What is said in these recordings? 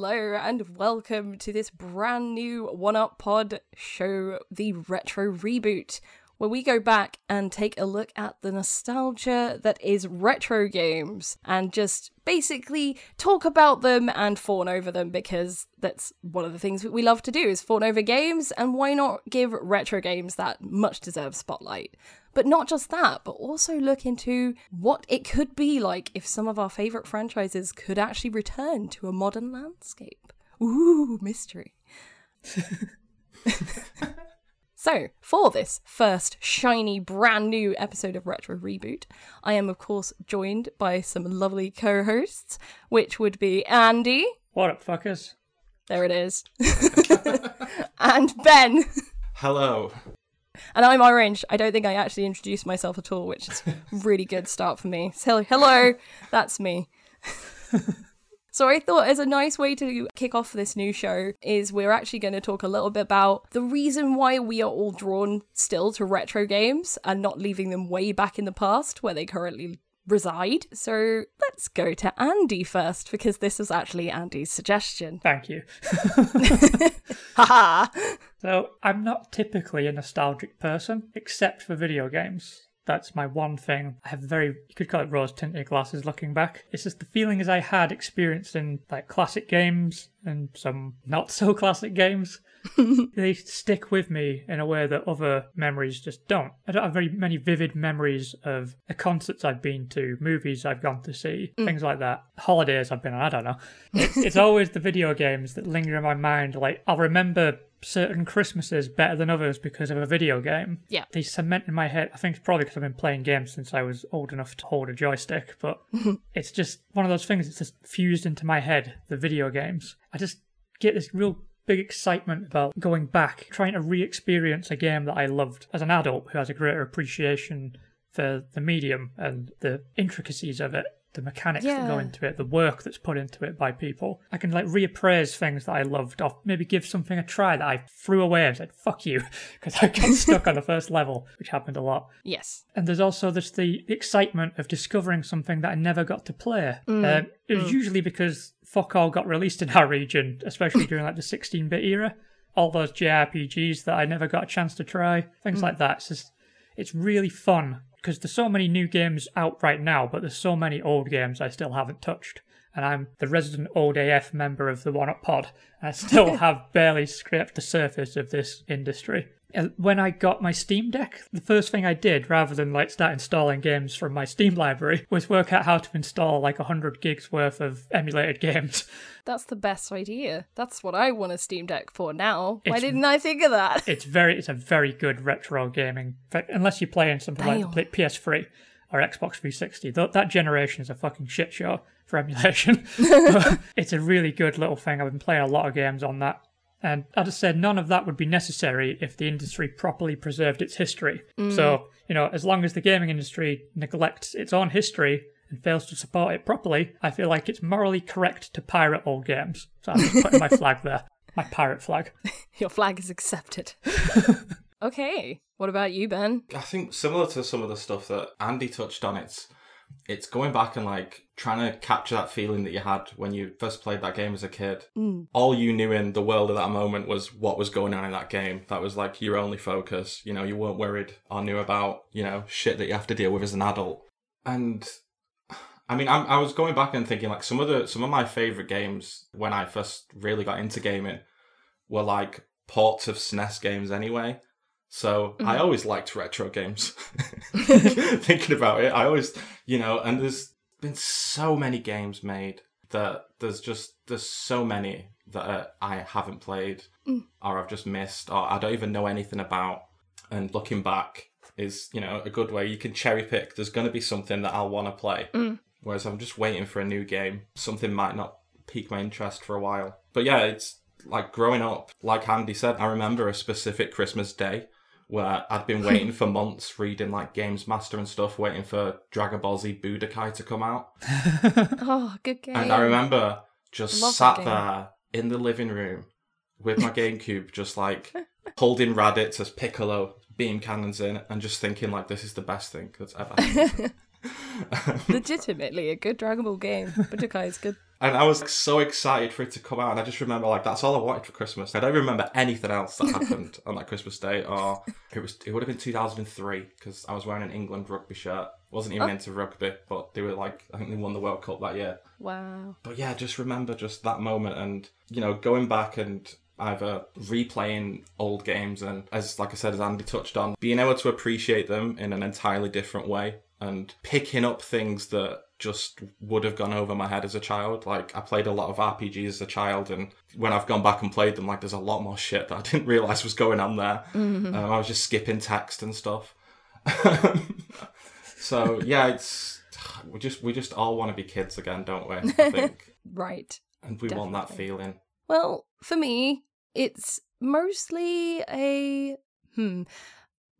Hello, and welcome to this brand new One Up Pod show, the Retro Reboot, where we go back and take a look at the nostalgia that is retro games and just basically talk about them and fawn over them because that's one of the things we love to do is fawn over games and why not give retro games that much deserved spotlight. But not just that, but also look into what it could be like if some of our favourite franchises could actually return to a modern landscape. Ooh, mystery. So, for this first shiny, brand new episode of Retro Reboot, I am, of course, joined by some lovely co hosts, which would be Andy. What up, fuckers? There it is. and Ben. Hello. And I'm Orange. I don't think I actually introduced myself at all, which is a really good start for me. So, hello, that's me. So I thought as a nice way to kick off this new show is we're actually going to talk a little bit about the reason why we are all drawn still to retro games and not leaving them way back in the past where they currently reside. So let's go to Andy first because this was actually Andy's suggestion. Thank you. Haha. So, I'm not typically a nostalgic person, except for video games. That's my one thing. I have very, you could call it rose tinted glasses looking back. It's just the feelings I had experiencing like classic games and some not so classic games. they stick with me in a way that other memories just don't. I don't have very many vivid memories of the concerts I've been to, movies I've gone to see, mm. things like that. Holidays I've been on, I don't know. It's, it's always the video games that linger in my mind. Like, I'll remember certain Christmases better than others because of a video game. Yeah. They cement in my head. I think it's probably because I've been playing games since I was old enough to hold a joystick, but it's just one of those things that's just fused into my head, the video games. I just get this real big excitement about going back, trying to re experience a game that I loved as an adult who has a greater appreciation for the medium and the intricacies of it. The mechanics that go into it, the work that's put into it by people. I can like reappraise things that I loved, or maybe give something a try that I threw away and said, fuck you, because I got stuck on the first level, which happened a lot. Yes. And there's also just the excitement of discovering something that I never got to play. Mm, um, it was mm. usually because fuck all got released in our region, especially during like the 16-bit era. All those JRPGs that I never got a chance to try, things mm. like that. It's just, it's really fun because there's so many new games out right now, but there's so many old games I still haven't touched. And I'm the resident old AF member of the One Up Pod, I still have barely scraped the surface of this industry. And When I got my Steam Deck, the first thing I did, rather than like start installing games from my Steam library, was work out how to install like 100 gigs worth of emulated games. That's the best idea. That's what I want a Steam Deck for now. Why didn't I think of that? It's very, it's a very good retro gaming. In fact, unless you're playing something like the PS3 or Xbox 360, Th- that generation is a fucking shit show for emulation. It's a really good little thing. I've been playing a lot of games on that. And as I said, none of that would be necessary if the industry properly preserved its history. Mm. So, you know, as long as the gaming industry neglects its own history and fails to support it properly, I feel like it's morally correct to pirate old games. So I'm just putting my flag there. My pirate flag. Your flag is accepted. okay. What about you, Ben? I think similar to some of the stuff that Andy touched on, it's it's going back and like trying to capture that feeling that you had when you first played that game as a kid. Mm. All you knew in the world at that moment was what was going on in that game. That was like your only focus. You know, you weren't worried or knew about, you know, shit that you have to deal with as an adult. And I mean, I'm, I was going back and thinking like some of the some of my favorite games when I first really got into gaming were like ports of SNES games anyway. So I mm-hmm. always liked retro games. Thinking about it, I always, you know, and there's been so many games made that there's just there's so many that I haven't played mm. or I've just missed or I don't even know anything about. And looking back is, you know, a good way you can cherry pick. There's going to be something that I'll want to play. Mm. Whereas I'm just waiting for a new game. Something might not pique my interest for a while. But yeah, it's like growing up, like Andy said, I remember a specific Christmas day where I'd been waiting for months reading like Games Master and stuff, waiting for Dragon Ball Z Budokai to come out. Oh, good game. And I remember just Love sat there in the living room with my GameCube, just like holding Raditz as Piccolo beam cannons in, and just thinking like this is the best thing that's ever happened. Legitimately a good Dragon Ball game. Budokai is good. And I was so excited for it to come out. And I just remember like that's all I wanted for Christmas. I don't remember anything else that happened on that Christmas day. Or it was it would have been 2003 because I was wearing an England rugby shirt. Wasn't even oh. into rugby, but they were like I think they won the World Cup that year. Wow. But yeah, just remember just that moment and you know going back and either replaying old games and as like I said as Andy touched on being able to appreciate them in an entirely different way and picking up things that just would have gone over my head as a child. Like I played a lot of RPGs as a child, and when I've gone back and played them, like there's a lot more shit that I didn't realize was going on there. Mm-hmm. Um, I was just skipping text and stuff. so yeah, it's we just we just all want to be kids again, don't we? I think. right. And we Definitely. want that feeling. Well, for me, it's mostly a hmm.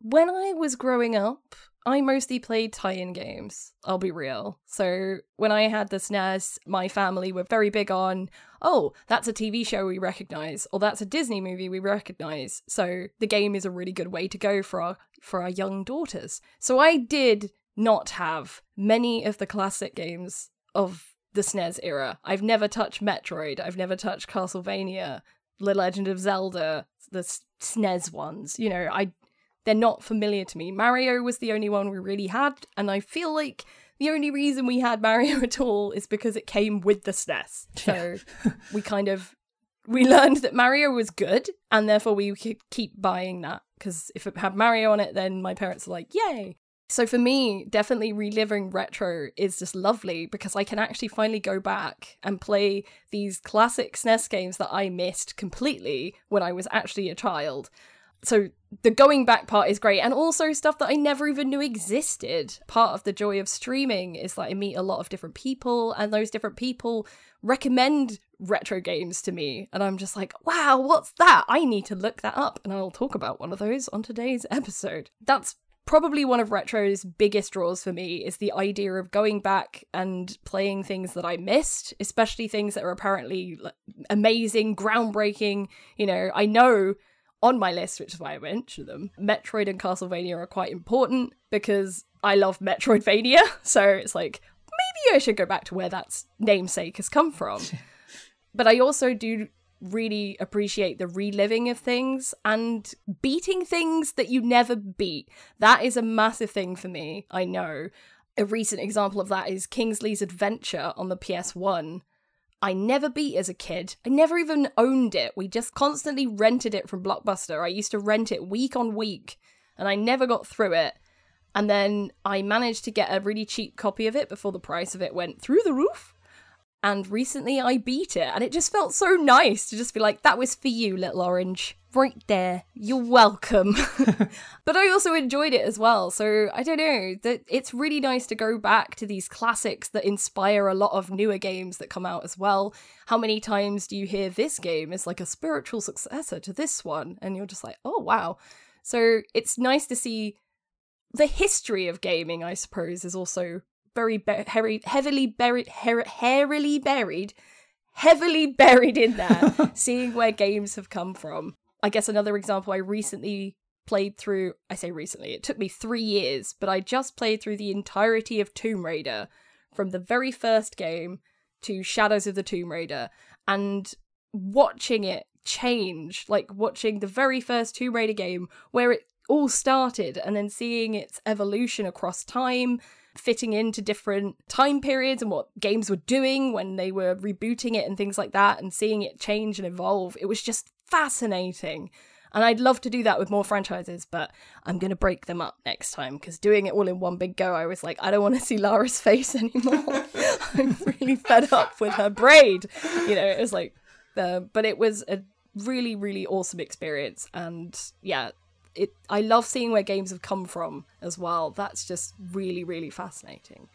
When I was growing up, I mostly played tie in games, I'll be real. So when I had the SNES, my family were very big on, oh, that's a TV show we recognize, or that's a Disney movie we recognize. So the game is a really good way to go for our, for our young daughters. So I did not have many of the classic games of the SNES era. I've never touched Metroid, I've never touched Castlevania, the Legend of Zelda, the SNES ones. You know, I they're not familiar to me. Mario was the only one we really had, and I feel like the only reason we had Mario at all is because it came with the SNES. So we kind of we learned that Mario was good, and therefore we could keep buying that because if it had Mario on it, then my parents are like, "Yay!" So for me, definitely reliving retro is just lovely because I can actually finally go back and play these classic SNES games that I missed completely when I was actually a child. So the going back part is great and also stuff that I never even knew existed. Part of the joy of streaming is that I meet a lot of different people and those different people recommend retro games to me and I'm just like, "Wow, what's that? I need to look that up." And I'll talk about one of those on today's episode. That's probably one of retro's biggest draws for me is the idea of going back and playing things that I missed, especially things that are apparently amazing, groundbreaking. You know, I know on my list, which is why I mentioned them, Metroid and Castlevania are quite important because I love Metroidvania. So it's like, maybe I should go back to where that namesake has come from. but I also do really appreciate the reliving of things and beating things that you never beat. That is a massive thing for me, I know. A recent example of that is Kingsley's Adventure on the PS1. I never beat as a kid. I never even owned it. We just constantly rented it from Blockbuster. I used to rent it week on week, and I never got through it. And then I managed to get a really cheap copy of it before the price of it went through the roof. And recently I beat it, and it just felt so nice to just be like, that was for you, little orange. Right there. You're welcome. but I also enjoyed it as well. So I don't know. That it's really nice to go back to these classics that inspire a lot of newer games that come out as well. How many times do you hear this game is like a spiritual successor to this one? And you're just like, oh wow. So it's nice to see the history of gaming, I suppose, is also very be- heavily buried, her- hairily buried, heavily buried in there, seeing where games have come from. I guess another example I recently played through, I say recently, it took me three years, but I just played through the entirety of Tomb Raider from the very first game to Shadows of the Tomb Raider and watching it change, like watching the very first Tomb Raider game where it all started and then seeing its evolution across time fitting into different time periods and what games were doing when they were rebooting it and things like that and seeing it change and evolve. It was just fascinating. And I'd love to do that with more franchises, but I'm going to break them up next time because doing it all in one big go, I was like, I don't want to see Lara's face anymore. I'm really fed up with her braid. You know, it was like, uh, but it was a really, really awesome experience. And yeah, it I love seeing where games have come from as well. That's just really really fascinating.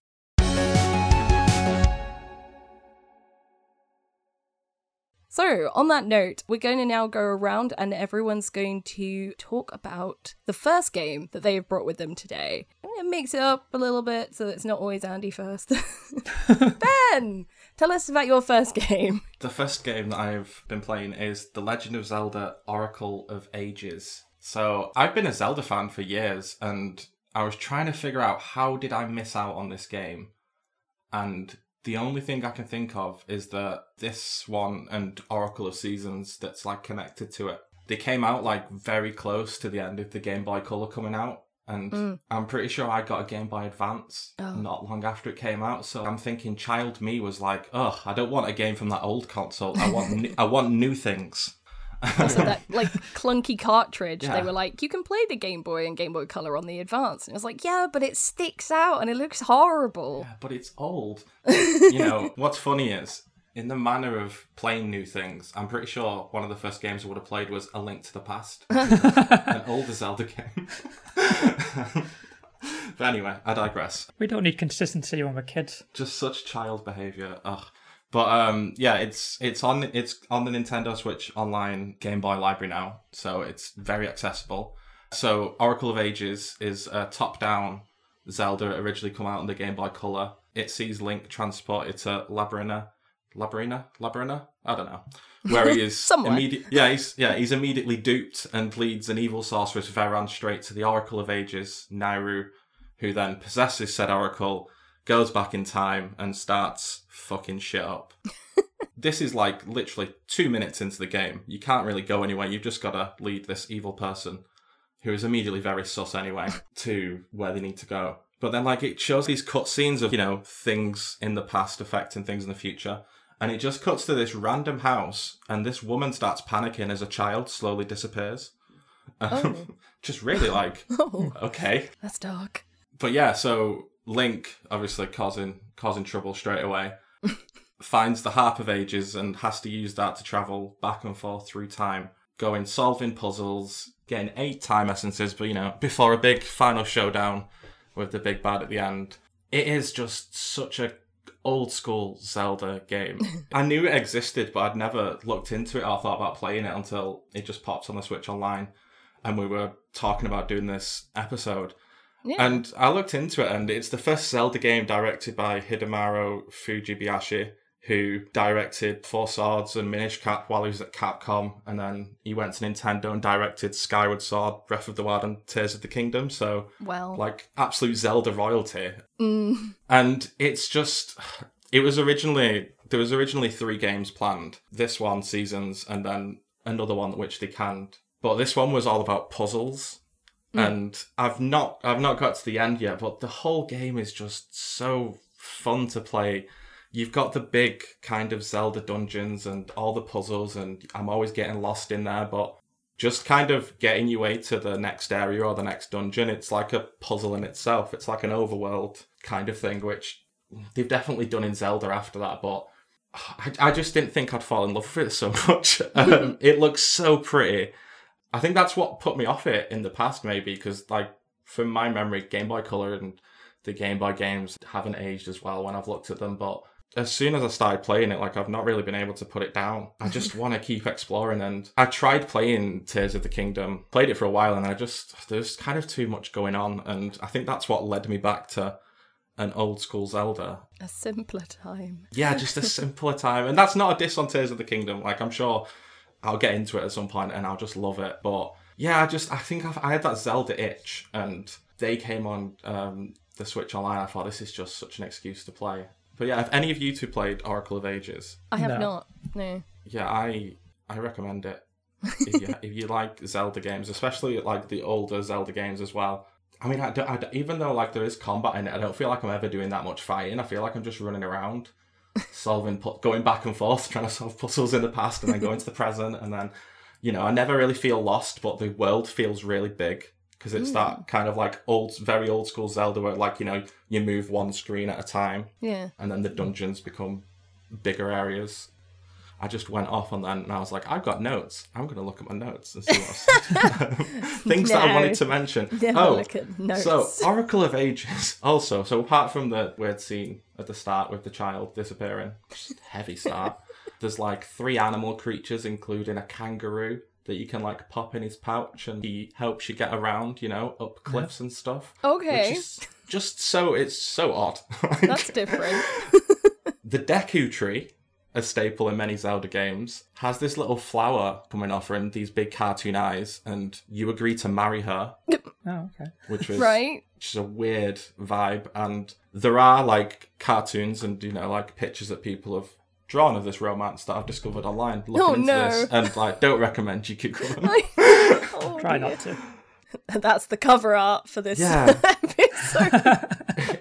So, on that note, we're going to now go around and everyone's going to talk about the first game that they have brought with them today. I'm going to mix it up a little bit so it's not always Andy first. ben, tell us about your first game. The first game that I've been playing is The Legend of Zelda Oracle of Ages. So I've been a Zelda fan for years, and I was trying to figure out how did I miss out on this game, and The only thing I can think of is that this one and Oracle of Seasons that's like connected to it. They came out like very close to the end of the Game Boy Color coming out. And Mm. I'm pretty sure I got a Game Boy Advance Oh. not long after it came out. So I'm thinking, child me was like, "Ugh, I don't want a game from that old console. I want, new, I want new things." Also, that like clunky cartridge, they were like, you can play the Game Boy and Game Boy Color on the Advance. And it was like, yeah, but it sticks out and it looks horrible. but it's old. you know, what's funny is, in the manner of playing new things, I'm pretty sure one of the first games I would have played was A Link to the Past, an older Zelda game. but anyway, I digress. We don't need consistency when we're kids. Just such child behavior. Ugh. But um, yeah, it's it's on it's on the Nintendo Switch Online Game Boy library now, so it's very accessible. So Oracle of Ages is a top-down Zelda originally come out on the Game Boy Color. It sees Link transported to Labyrinth, Labyrinth, Labyrinth. I don't know where he is. Somewhere. yeah, he's yeah he's immediately duped and leads an evil sorceress Veran straight to the Oracle of Ages, Nayru, who then possesses said Oracle, goes back in time and starts fucking shit up. this is like literally two minutes into the game. You can't really go anywhere. You've just got to lead this evil person, who is immediately very sus anyway, to where they need to go. But then, like, it shows these cutscenes of, you know, things in the past affecting things in the future. And it just cuts to this random house, and this woman starts panicking as a child slowly disappears. Um, just really like, Oh, okay. that's dark. But yeah, so Link, obviously causing causing trouble straight away, finds the Harp of Ages and has to use that to travel back and forth through time, going solving puzzles, getting eight time essences, but you know, before a big final showdown with the big bad at the end. It is just such a old school Zelda game. I knew it existed, but I'd never looked into it or thought about playing it until it just popped on the Switch Online and we were talking about doing this episode. Yeah. And I looked into it, and it's the first Zelda game directed by Hidemaro Fujibayashi, who directed Four Swords and Minish Cap while he was at Capcom, and then he went to Nintendo and directed Skyward Sword, Breath of the Wild, and Tears of the Kingdom. So, well, like, absolute Zelda royalty. mm, And it's just, it was originally there was originally three games planned. This one, Seasons, and then another one which they canned. But this one was all about puzzles. And I've not I've not got to the end yet, but the whole game is just so fun to play. You've got the big kind of Zelda dungeons and all the puzzles, and I'm always getting lost in there, but just kind of getting your way to the next area or the next dungeon, it's like a puzzle in itself. It's like an overworld kind of thing, which they've definitely done in Zelda after that, but I, I just didn't think I'd fall in love with it so much. Um, it looks so pretty. I think that's what put me off it in the past, maybe, because, like, from my memory, Game Boy Color and the Game Boy games haven't aged as well when I've looked at them, but as soon as I started playing it, like I've not really been able to put it down. I just want to keep exploring, and I tried playing Tears of the Kingdom, played it for a while, and I just there's kind of too much going on, and I think that's what led me back to an old school Zelda. a simpler time. Yeah, just a simpler time, and that's not a diss on Tears of the Kingdom. Like I'm sure I'll get into it at some point, and I'll just love it. But yeah, I just I think I've, I had that Zelda itch, and they came on um, the Switch Online. I thought this is just such an excuse to play. But yeah, if any of you two played Oracle of Ages, I have No. not. No. yeah, I I recommend it. if, you, if you like Zelda games, especially like the older Zelda games as well. I mean, I don't, I don't- even though like there is combat in it, I don't feel like I'm ever doing that much fighting. I feel like I'm just running around, solving, going back and forth, trying to solve puzzles in the past, and then going to the present, and then, you know, I never really feel lost, but the world feels really big because it's that mm. kind of like old, very old school Zelda where like you know you move one screen at a time, Yeah. and then the mm. dungeons become bigger areas. I just went off on that and I was like, I've got notes. I'm going to look at my notes and see what's things that I wanted to mention. Oh, look at notes. so Oracle of Ages. Also, so apart from the weird scene at the start with the child disappearing, heavy start. there's like three animal creatures, including a kangaroo that you can like pop in his pouch, and he helps you get around, you know, up cliffs and stuff. Okay. Just so it's so odd. Like, That's different. the Deku tree, a staple in many Zelda games, has this little flower coming off her and these big cartoon eyes, and you agree to marry her. Oh, okay. which was Right? which is a weird vibe. And there are like cartoons and you know like pictures that people have drawn of this romance that I've discovered online looking Oh, into no. this, and like don't recommend you keep going. Oh, Try dear. not to. That's the cover art for this Yeah. episode.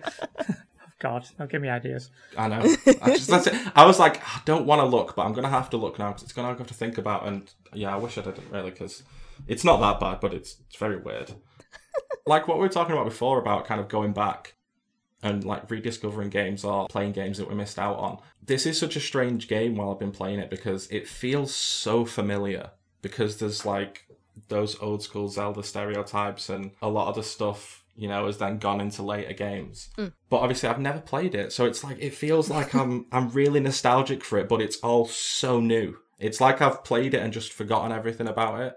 God, don't give me ideas. I know. I, just, that's it. I was like, I don't want to look, but I'm gonna have to look now because it's gonna have to think about. And yeah, I wish I didn't really because it's not that bad, but it's it's very weird. like what we were talking about before about kind of going back and like rediscovering games or playing games that we missed out on. This is such a strange game while I've been playing it because it feels so familiar because there's like those old school Zelda stereotypes and a lot of the stuff you know has then gone into later games. Mm. But obviously I've never played it, so it's like it feels like I'm I'm really nostalgic for it, but it's all so new. It's like I've played it and just forgotten everything about it,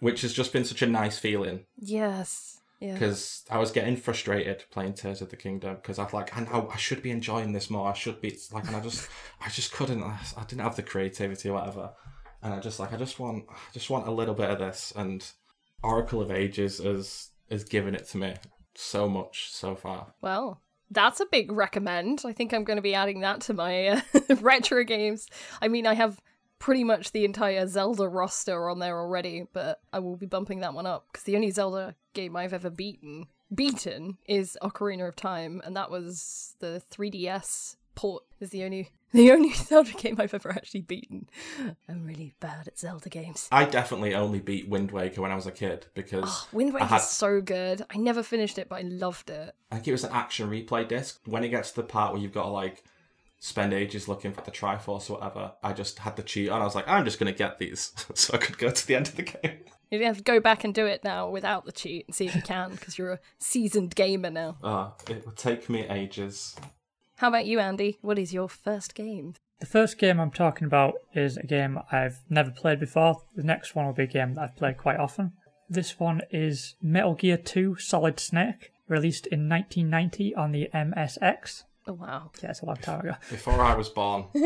which has just been such a nice feeling yes. Yeah. because I was getting frustrated playing Tears of the Kingdom because I was like, I know I should be enjoying this more. I should be it's like, and I just, I just couldn't. I, I didn't have the creativity or whatever, and I just like, I just want, I just want a little bit of this. And Oracle of Ages has has given it to me so much so far. Well, that's a big recommend. I think I'm going to be adding that to my uh, retro games. I mean, I have pretty much the entire Zelda roster on there already, but I will be bumping that one up because the only Zelda game I've ever beaten beaten is Ocarina of Time, and that was the 3DS port. Is the only the only Zelda game I've ever actually beaten. I'm really bad at Zelda games. I definitely only beat Wind Waker when I was a kid because Oh, Wind Waker had- so good. I never finished it, but I loved it. I think it was an action replay disc. When it gets to the part where you've got to like spend ages looking for the Triforce or whatever, I just had the cheat on. I was like, I'm just gonna get these so I could go to the end of the game. You have to go back and do it now without the cheat and see if you can, because you're a seasoned gamer now. Uh, it would take me ages. How about you, Andy? What is your first game? The first game I'm talking about is a game I've never played before. The next one will be a game that I've played quite often. This one is Metal Gear 2 Solid Snake, released in 1990 on the MSX. Oh wow. Yeah, it's a long time ago. Before I was born.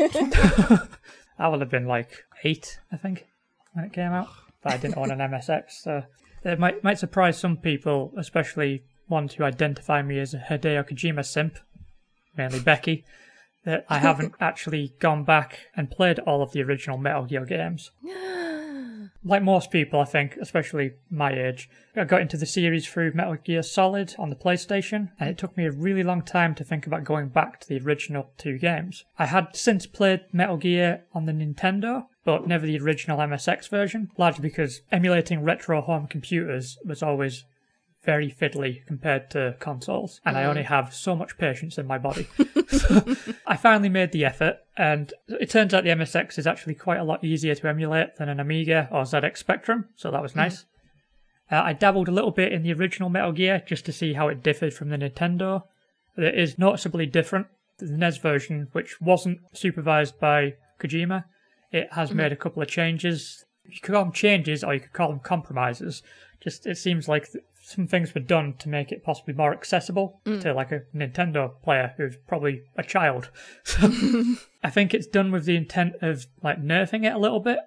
I would have been like eight, I think, when it came out. But I didn't own an MSX, so it might might surprise some people, especially ones who identify me as a Hideo Kojima simp, mainly Becky, that I haven't actually gone back and played all of the original Metal Gear games. Like most people, I think, especially my age, I got into the series through Metal Gear Solid on the PlayStation, and it took me a really long time to think about going back to the original two games. I had since played Metal Gear on the Nintendo, but never the original MSX version, largely because emulating retro home computers was always very fiddly compared to consoles, and I only mm. have so much patience in my body. I finally made the effort, and it turns out the MSX is actually quite a lot easier to emulate than an Amiga or ZX Spectrum, so that was mm. nice. Uh, I dabbled a little bit in the original Metal Gear just to see how it differed from the Nintendo. It is noticeably different. The NES version, which wasn't supervised by Kojima, it has mm. made a couple of changes. You could call them changes, or you could call them compromises. Just it seems like some things were done to make it possibly more accessible mm. to like a Nintendo player who's probably a child. So I think it's done with the intent of like nerfing it a little bit,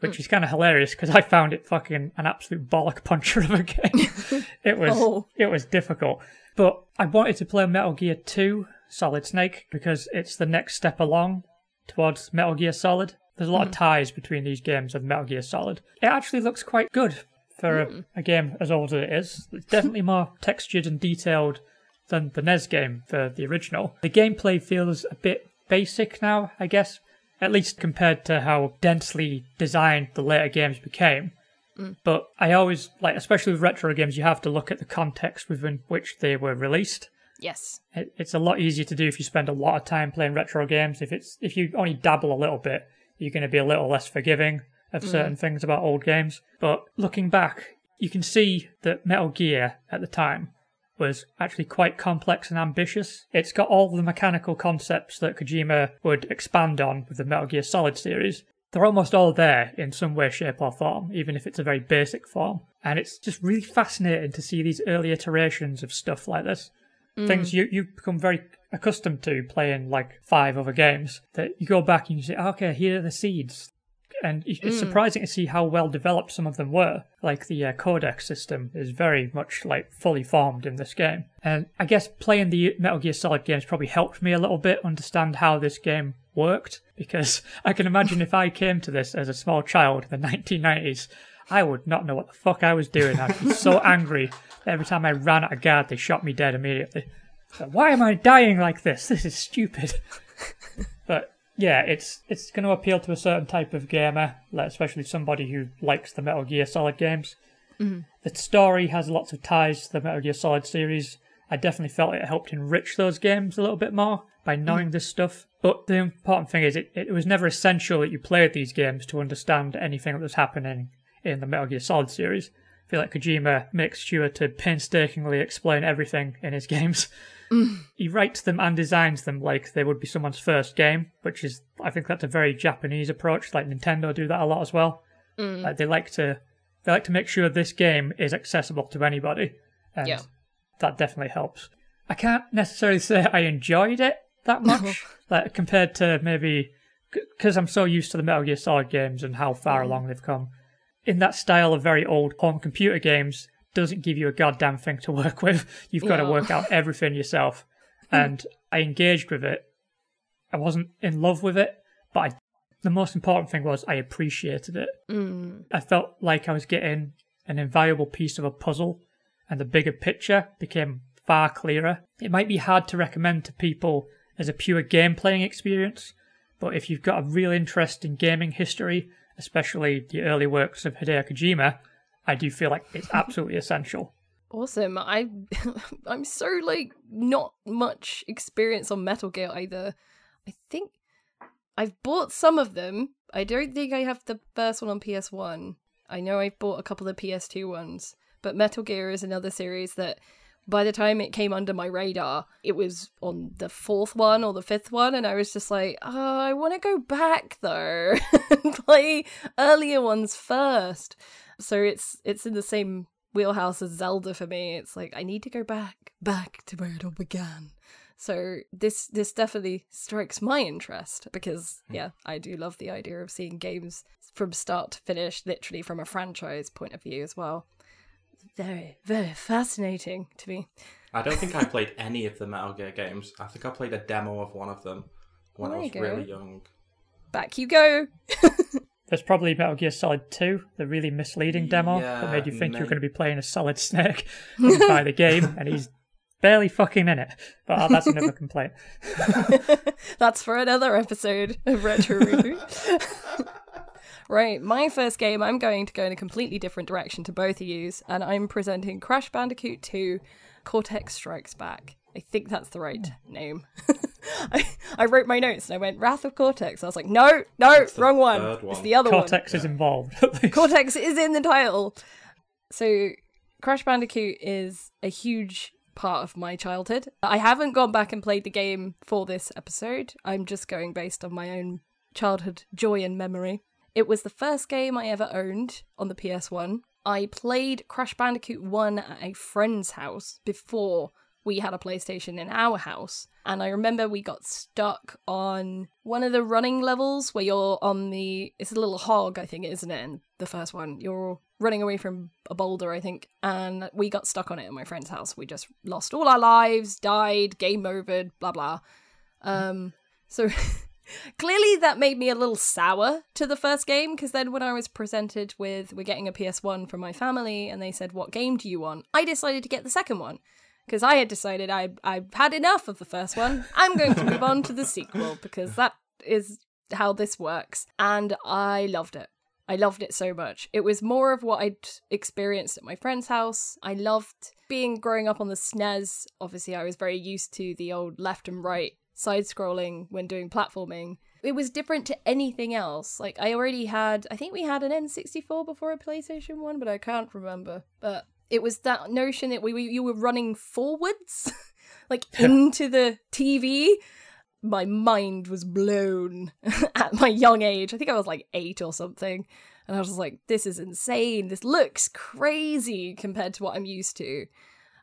which mm. is kind of hilarious because I found it fucking an absolute bollock puncher of a game. it was Oh. it was difficult, but I wanted to play Metal Gear 2 Solid Snake because it's the next step along towards Metal Gear Solid. There's a lot of mm. ties between these games and Metal Gear Solid. It actually looks quite good for a, a game as old as it is. It's definitely more textured and detailed than the NES game for the original. The gameplay feels a bit basic now, I guess, at least compared to how densely designed the later games became. Hmm. But I always like, especially with retro games, you have to look at the context within which they were released. Yes. It, it's a lot easier to do if you spend a lot of time playing retro games. If it's if you only dabble a little bit, you're going to be a little less forgiving of mm. certain things about old games. But looking back, you can see that Metal Gear at the time was actually quite complex and ambitious. It's got all the mechanical concepts that Kojima would expand on with the Metal Gear Solid series. They're almost all there in some way, shape, or form, even if it's a very basic form. And it's just really fascinating to see these early iterations of stuff like this mm. things you, you become very accustomed to playing like five other games that you go back and you say, ah, okay, here are the seeds. And it's surprising to see how well developed some of them were. Like the uh, codec system is very much like fully formed in this game, and I guess playing the Metal Gear Solid games probably helped me a little bit understand how this game worked because I can imagine if I came to this as a small child in the 1990s, I would not know what the fuck I was doing. I'd be so angry every time I ran at a guard, they shot me dead immediately. So why am I dying like this? This is stupid. Yeah, it's it's going to appeal to a certain type of gamer, like especially somebody who likes the Metal Gear Solid games. Mm-hmm. The story has lots of ties to the Metal Gear Solid series. I definitely felt it helped enrich those games a little bit more by mm-hmm. knowing this stuff. But the important thing is, it, it was never essential that you played these games to understand anything that was happening in the Metal Gear Solid series. I feel like Kojima makes sure to painstakingly explain everything in his games. Mm. He writes them and designs them like they would be someone's first game, which is, I think that's a very Japanese approach. Like Nintendo do that a lot as well. Mm. Like they like to, they like to make sure this game is accessible to anybody, and Yeah. that definitely helps. I can't necessarily say I enjoyed it that much, like compared to maybe because I'm so used to the Metal Gear Solid games and how far mm. along they've come. In that style of very old home computer games, doesn't give you a goddamn thing to work with. You've got to work out everything yourself. And I engaged with it. I wasn't in love with it, but I, the most important thing was I appreciated it. Mm. I felt like I was getting an invaluable piece of a puzzle, and the bigger picture became far clearer. It might be hard to recommend to people as a pure game playing experience, but if you've got a real interest in gaming history, especially the early works of Hideo Kojima, I do feel like it's absolutely essential. Awesome. I I'm so like not much experience on Metal Gear either. I think I've bought some of them. I don't think I have the first one on PS1. I know I've bought a couple of PS2 ones, but Metal Gear is another series that by the time it came under my radar, it was on the fourth one or the fifth one, and I was just like, oh, I want to go back though and play earlier ones first. So it's it's in the same wheelhouse as Zelda for me. It's like I need to go back, back to where it all began. So this this definitely strikes my interest because hmm. yeah, I do love the idea of seeing games from start to finish, literally from a franchise point of view as well. Very, very fascinating to me. I don't think I played any of the Metal Gear games. I think I played a demo of one of them when There I was go. really young. Back you go. There's probably Metal Gear Solid 2, the really misleading demo that made you Yeah, think you were going to be playing a Solid Snake by the game, and he's barely fucking in it. But uh, that's another complaint. That's for another episode of Retro Reboot. Right, my first game, I'm going to go in a completely different direction to both of yous, and I'm presenting Crash Bandicoot 2 Cortex Strikes Back. I think that's the right name. I, I wrote my notes and I went Wrath of Cortex. I was like, no, no, the wrong one. third It's the other one. Cortex is involved. Cortex is in the title. So, Crash Bandicoot is a huge part of my childhood. I haven't gone back and played the game for this episode. I'm just going based on my own childhood joy and memory. It was the first game I ever owned on the PS1. I played Crash Bandicoot 1 at a friend's house before we had a PlayStation in our house. And I remember we got stuck on one of the running levels where you're on the. It's a little hog, I think, isn't it? In the first one. You're running away from a boulder, I think. And we got stuck on it at my friend's house. We just lost all our lives, died, game over, blah, blah. Um, so. Clearly, that made me a little sour to the first game because then when I was presented with we're getting a PS1 from my family and they said, What game do you want? I decided to get the second one because I had decided I I've had enough of the first one. I'm going to move on to the sequel because that is how this works, and I loved it. I loved it so much. It was more of what I'd experienced at my friend's house. I loved being growing up on the SNES. Obviously, I was very used to the old left and right side scrolling when doing platforming. It was different to anything else. Like I already had I think we had an N64 before a PlayStation 1, but I can't remember. But it was that notion that we, we you were running forwards like into the TV. My mind was blown at my young age. I think I was like 8 or something. And I was like this is insane. This looks crazy compared to what I'm used to.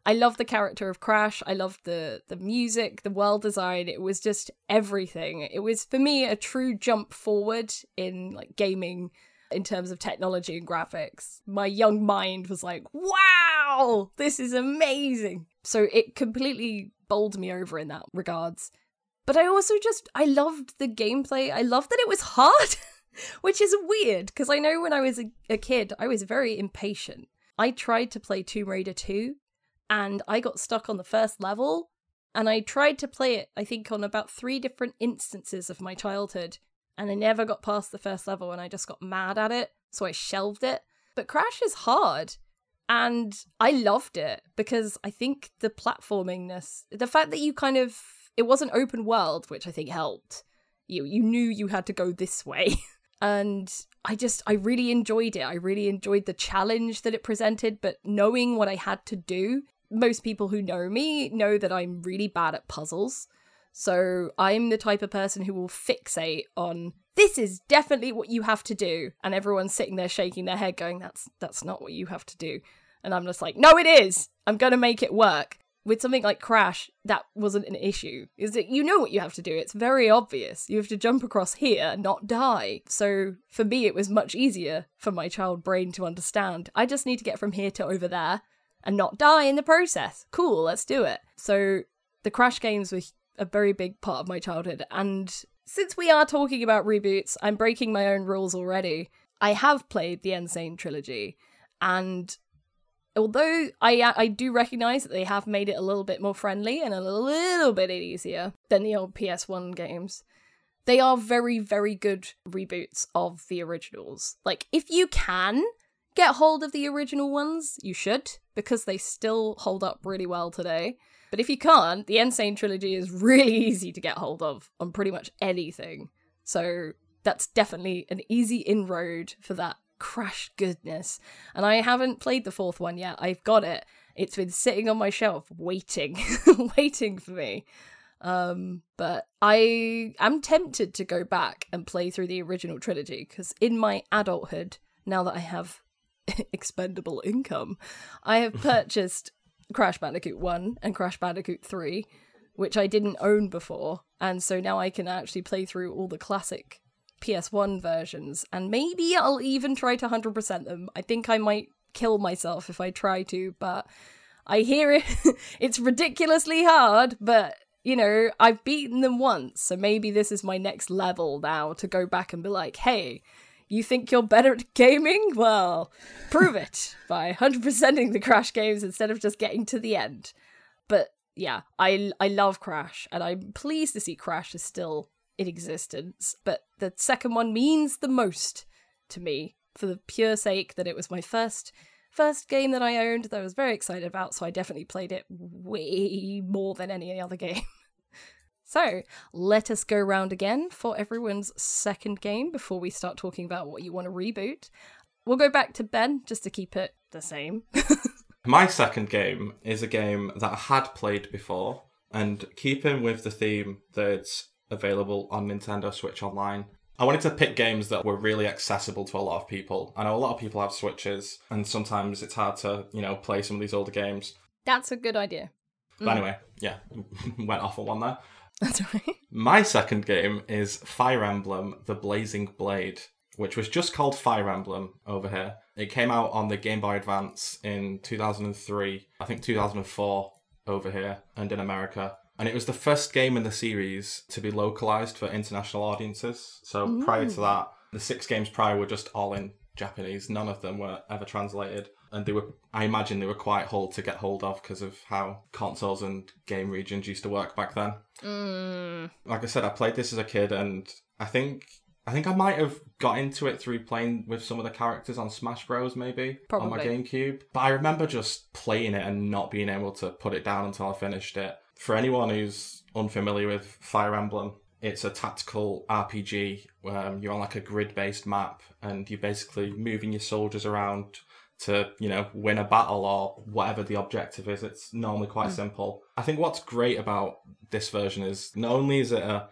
I love the character of Crash. I loved the the music, the world design. It was just everything. It was for me a true jump forward in like gaming in terms of technology and graphics. My young mind was like, "Wow, this is amazing." So it completely bowled me over in that regards. But I also just I loved the gameplay. I loved that it was hard, which is weird because I know when I was a, a kid, I was very impatient. I tried to play Tomb Raider 2 and I got stuck on the first level. And I tried to play it, I think, on about three different instances of my childhood. And I never got past the first level and I just got mad at it. So I shelved it. But Crash is hard. And I loved it because I think the platformingness, the fact that you kind of, it was an open world, which I think helped. You, you knew you had to go this way. and I just, I really enjoyed it. I really enjoyed the challenge that it presented, but knowing what I had to do most people who know me know that I'm really bad at puzzles. So I'm the type of person who will fixate on this is definitely what you have to do, and everyone's sitting there shaking their head, going, "That's that's not what you have to do," and I'm just like, "No, it is. I'm gonna make it work." With something like Crash, that wasn't an issue. Is that you know what you have to do? It's very obvious. You have to jump across here, not die. So for me, it was much easier for my child brain to understand. I just need to get from here to over there and not die in the process. Cool, let's do it. So the Crash games were a very big part of my childhood. And since we are talking about reboots, I'm breaking my own rules already. I have played the N. Sane trilogy, and although I uh, I do recognize that they have made it a little bit more friendly and a little bit easier than the old PS1 games, they are very very good reboots of the originals. Like if you can get hold of the original ones, you should because they still hold up really well today. But if you can't, the N. Sane trilogy is really easy to get hold of on pretty much anything. So that's definitely an easy inroad for that crash goodness. And I haven't played the fourth one yet. I've got it. It's been sitting on my shelf waiting, waiting for me. Um, but I am tempted to go back and play through the original trilogy because in my adulthood, now that I have expendable income, I have purchased Crash Bandicoot 1 and Crash Bandicoot 3, which I didn't own before. And so now I can actually play through all the classic PS1 versions. And maybe I'll even try to 100% them. I think I might kill myself if I try to, but I hear it. it's ridiculously hard, but you know, I've beaten them once, so maybe this is my next level now to go back and be like, hey, you think you're better at gaming? Well, prove it by 100%ing the Crash games instead of just getting to the end. But yeah, I I love Crash and I'm pleased to see Crash is still in existence, but the second one means the most to me for the pure sake that it was my first first game that I owned that I was very excited about, so I definitely played it way more than any other game. So let us go round again for everyone's second game before we start talking about what you want to reboot. We'll go back to Ben just to keep it the same. My second game is a game that I had played before, and keeping with the theme that's available on Nintendo Switch Online, I wanted to pick games that were really accessible to a lot of people. I know a lot of people have Switches, and sometimes it's hard to, you know, play some of these older games. That's a good idea. But mm. anyway, yeah, went off on one there. That's right. My second game is Fire Emblem The Blazing Blade, which was just called Fire Emblem over here. It came out on the Game Boy Advance in 2003, I think 2004 over here and in America. And it was the first game in the series to be localized for international audiences. So Ooh. prior to that, the six games prior were just all in Japanese. None of them were ever translated and they were i imagine they were quite hard to get hold of because of how consoles and game regions used to work back then mm. like i said i played this as a kid and i think i think i might have got into it through playing with some of the characters on smash bros maybe Probably. on my gamecube but i remember just playing it and not being able to put it down until i finished it for anyone who's unfamiliar with fire emblem it's a tactical RPG. Um, you're on like a grid based map, and you're basically moving your soldiers around to you know win a battle or whatever the objective is it's normally quite mm. simple i think what's great about this version is not only is it a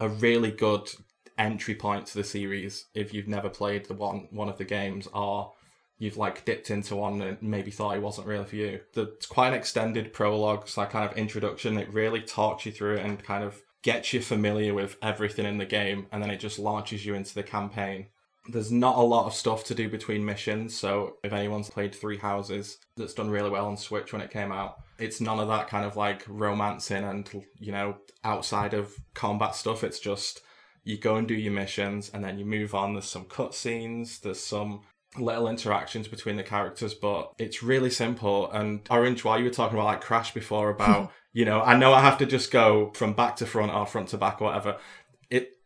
a really good entry point to the series if you've never played the one one of the games or you've like dipped into one and maybe thought it wasn't really for you. The, it's quite an extended prologue, it's like kind of introduction. It really talks you through it and kind of gets you familiar with everything in the game, and then it just launches you into the campaign. There's not a lot of stuff to do between missions, so if anyone's played Three Houses, that's done really well on Switch when it came out, it's none of that kind of like romancing and, you know, outside of combat stuff. It's just you go and do your missions and then you move on. There's some cutscenes, there's some little interactions between the characters, but it's really simple. And Orange, while you were talking about like Crash before, about you know, I know I have to just go from back to front or front to back or whatever.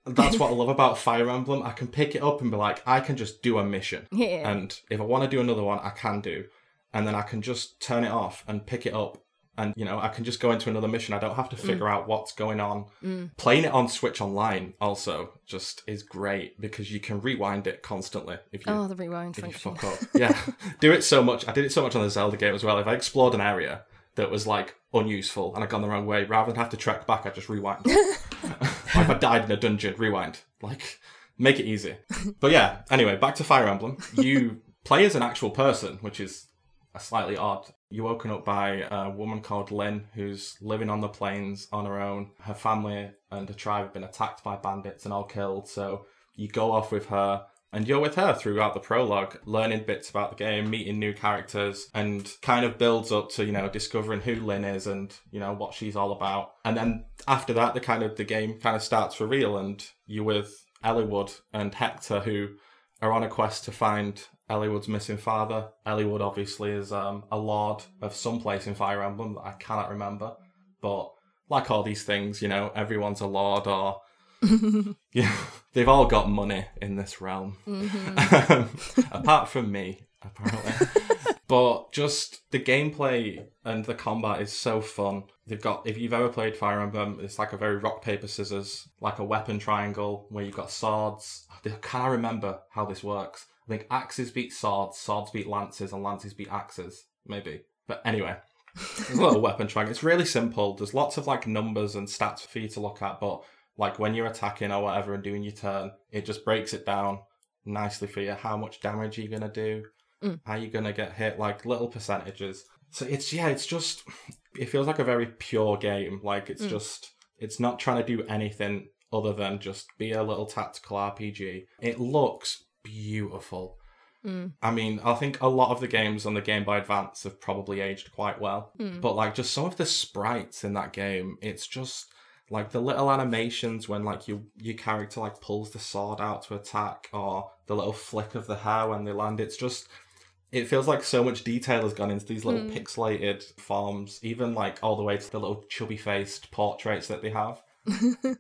That's what I love about Fire Emblem. I can pick it up and be like, I can just do a mission, Yeah. and if I want to do another one, I can do, and then I can just turn it off and pick it up. And you know, I can just go into another mission. I don't have to mm. figure out what's going on. Mm. Playing it on Switch Online also just is great because you can rewind it constantly if you oh, the rewind function. fuck up. Yeah, do it so much. I did it so much on the Zelda game as well. If I explored an area that was like unuseful and I'd gone the wrong way, rather than have to trek back, I just rewind. or if I died in a dungeon, rewind. Like, make it easy. But yeah, anyway, back to Fire Emblem. You play as an actual person, which is a slightly odd. You're woken up by a woman called Lyn who's living on the plains on her own. Her family and her tribe have been attacked by bandits and all killed, so you go off with her and you're with her throughout the prologue, learning bits about the game, meeting new characters, and kind of builds up to, you know, discovering who Lyn is and, you know, what she's all about. And then after that, the kind of the game kind of starts for real, and you're with Eliwood and Hector, who are on a quest to find Eliwood's missing father. Elliewood obviously is um, a lord of some place in Fire Emblem that I cannot remember, but like all these things, you know, everyone's a lord or yeah, they've all got money in this realm, um, apart from me, apparently. but just the gameplay and the combat is so fun. They've got, if you've ever played Fire Emblem, it's like a very rock paper scissors, like a weapon triangle where you've got swords. Can I remember how this works? I think axes beat swords, swords beat lances, and lances beat axes, maybe. But anyway, there's a little weapon triangle. It's really simple. There's lots of like numbers and stats for you to look at, but like when you're attacking or whatever and doing your turn, it just breaks it down nicely for you. How much damage are you gonna do? Mm. How you gonna get hit? Like little percentages. So it's yeah, it's just it feels like a very pure game. Like it's mm. just it's not trying to do anything other than just be a little tactical RPG. It looks beautiful. Mm. I mean, I think a lot of the games on the Game Boy Advance have probably aged quite well. But like just some of the sprites in that game, it's just like the little animations when like your your character like pulls the sword out to attack or the little flick of the hair when they land. It's just it feels like so much detail has gone into these little hmm. pixelated forms, even like all the way to the little chubby faced portraits that they have.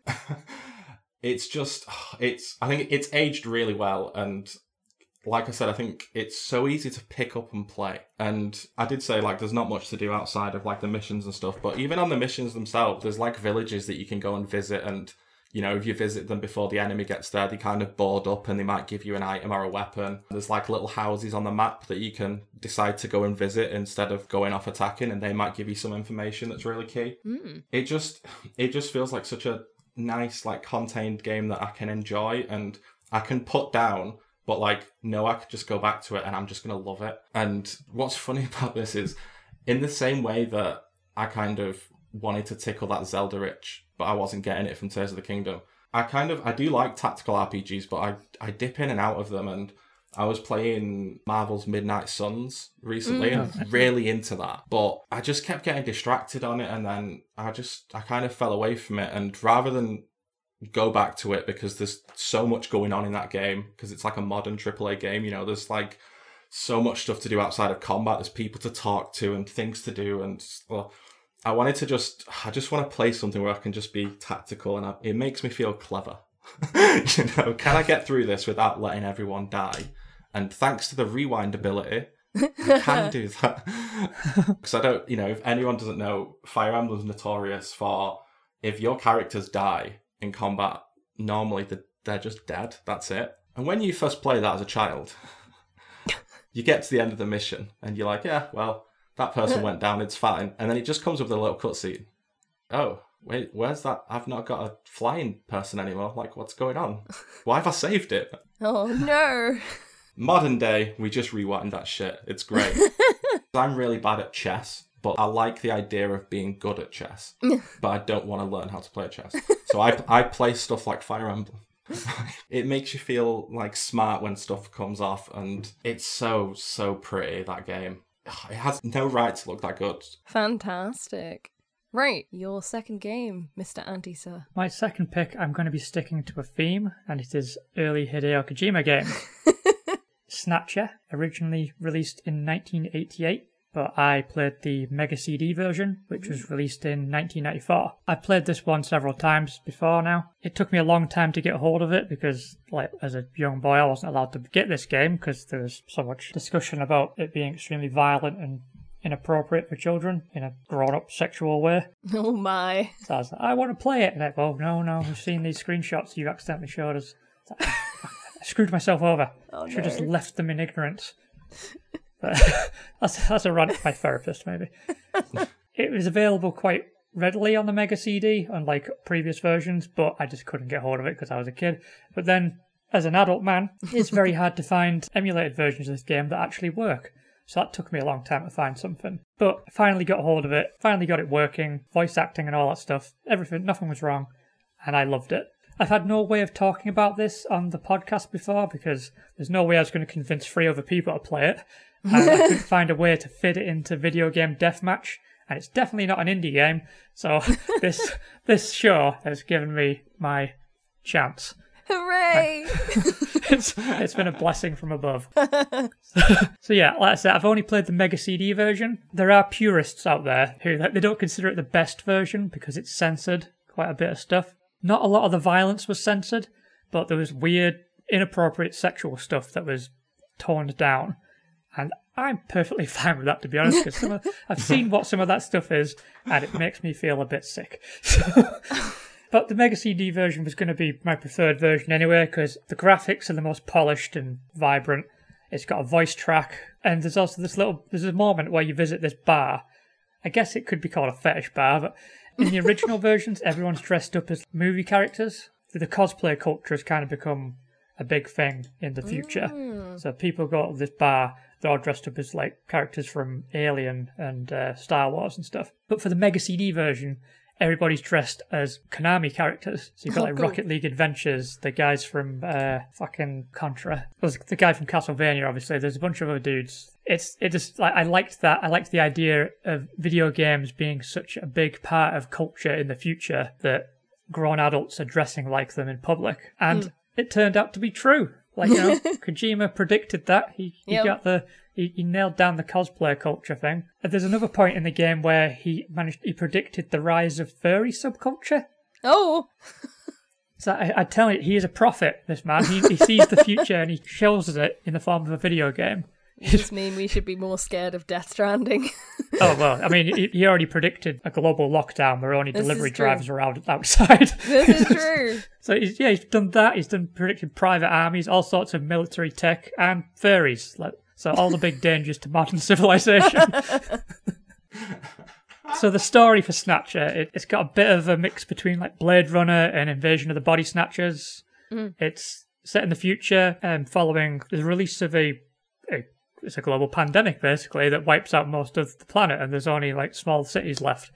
it's just it's I think it's aged really well and like I said, I think it's so easy to pick up and play. And I did say like there's not much to do outside of like the missions and stuff, but even on the missions themselves, there's like villages that you can go and visit and you know, if you visit them before the enemy gets there, they kind of board up and they might give you an item or a weapon. There's like little houses on the map that you can decide to go and visit instead of going off attacking, and they might give you some information that's really key. Hmm. It just, it just feels like such a nice, like contained game that I can enjoy and I can put down. But like, no, I could just go back to it and I'm just gonna love it. And what's funny about this is, in the same way that I kind of wanted to tickle that Zelda itch, but I wasn't getting it from Tears of the Kingdom. I kind of I do like tactical RPGs, but I I dip in and out of them, and I was playing Marvel's Midnight Suns recently, and mm. really into that. But I just kept getting distracted on it, and then I just I kind of fell away from it. And rather than go back to it because there's so much going on in that game because it's like a modern AAA game, you know, there's like so much stuff to do outside of combat. There's people to talk to and things to do, and well, I wanted to just, I just want to play something where I can just be tactical, and I, it makes me feel clever. you know, can I get through this without letting everyone die? And thanks to the rewind ability, I can do that. Because I don't, you know, if anyone doesn't know, Fire Emblem's notorious for if your characters die in combat, normally they're, they're just dead. That's it. And when you first play that as a child, you get to the end of the mission and you're like, yeah, well, that person went down, it's fine. And then it just comes with a little cutscene. Oh, wait, where's that? I've not got a flying person anymore. Like, what's going on? Why have I saved it? Oh no. Modern day, we just rewind that shit. It's great. I'm really bad at chess, but I like the idea of being good at chess. but I don't want to learn how to play chess. So I I play stuff like Fire Emblem. it makes you feel like smart when stuff comes off, and it's so so pretty that game. It has no right to look that good. Fantastic. Right, your second game, Mr. Andy Sir. My second pick, I'm going to be sticking to a theme, and it is early Hideo Kojima game. Snatcher, originally released in 1988, but I played the Mega CD version, which was released in 1994. I've played this one several times before now. It took me a long time to get hold of it because, like, as a young boy, I wasn't allowed to get this game because there was so much discussion about it being extremely violent and inappropriate for children in a grown-up sexual way. Oh my. So I was like, I want to play it. And like, oh no, no, we've seen these screenshots you accidentally showed us. I screwed myself over. Oh, I should have just left them in ignorance. But that's that's a rant for my therapist, maybe. it was available quite readily on the Mega CD, unlike previous versions, but I just couldn't get hold of it because I was a kid. But then, as an adult man, it's very hard to find emulated versions of this game that actually work. So that took me a long time to find something. But I finally got hold of it, finally got it working, voice acting and all that stuff. Everything, nothing was wrong, and I loved it. I've had no way of talking about this on the podcast before because there's no way I was going to convince three other people to play it. And I couldn't find a way to fit it into video game deathmatch, and it's definitely not an indie game. So this this show has given me my chance. Hooray! It's it's been a blessing from above. so yeah, like I said, I've only played the Mega CD version. There are purists out there who they don't consider it the best version because it's censored quite a bit of stuff. Not a lot of the violence was censored, but there was weird, inappropriate sexual stuff that was toned down. And I'm perfectly fine with that, to be honest, because I've seen what some of that stuff is, and it makes me feel a bit sick. but the Mega CD version was going to be my preferred version anyway, because the graphics are the most polished and vibrant. It's got a voice track, and there's also this little there's a moment where you visit this bar. I guess it could be called a fetish bar, but in the original versions, everyone's dressed up as movie characters. The cosplay culture has kind of become a big thing in the future. Mm. So people go to this bar, they're all dressed up as like characters from Alien and uh, Star Wars and stuff. But for the Mega CD version, everybody's dressed as Konami characters. So you've got Oh, like cool. Rocket Knight Adventures, the guys from uh, fucking Contra. There's the guy from Castlevania, obviously. There's a bunch of other dudes. It's it just like I liked that. I liked the idea of video games being such a big part of culture in the future that grown adults are dressing like them in public, and Hmm. it turned out to be true. Like you know, Kojima predicted that. He he Yep. got the he, he nailed down the cosplay culture thing. And there's another point in the game where he managed he predicted the rise of furry subculture. oh, So I, I tell you, he is a prophet. This man, he, he sees the future and he shows it in the form of a video game. does this mean we should be more scared of Death Stranding? Oh well, I mean, he, already predicted a global lockdown where only This delivery drivers were out outside. this is true. so he's, yeah, he's done that. He's done predicted private armies, all sorts of military tech, and furries. Like, so all the big dangers to modern civilization. so the story for Snatcher, it, it's got a bit of a mix between like Blade Runner and Invasion of the Body Snatchers. Mm. It's set in the future and following the release of a, a it's a global pandemic basically that wipes out most of the planet and there's only like small cities left.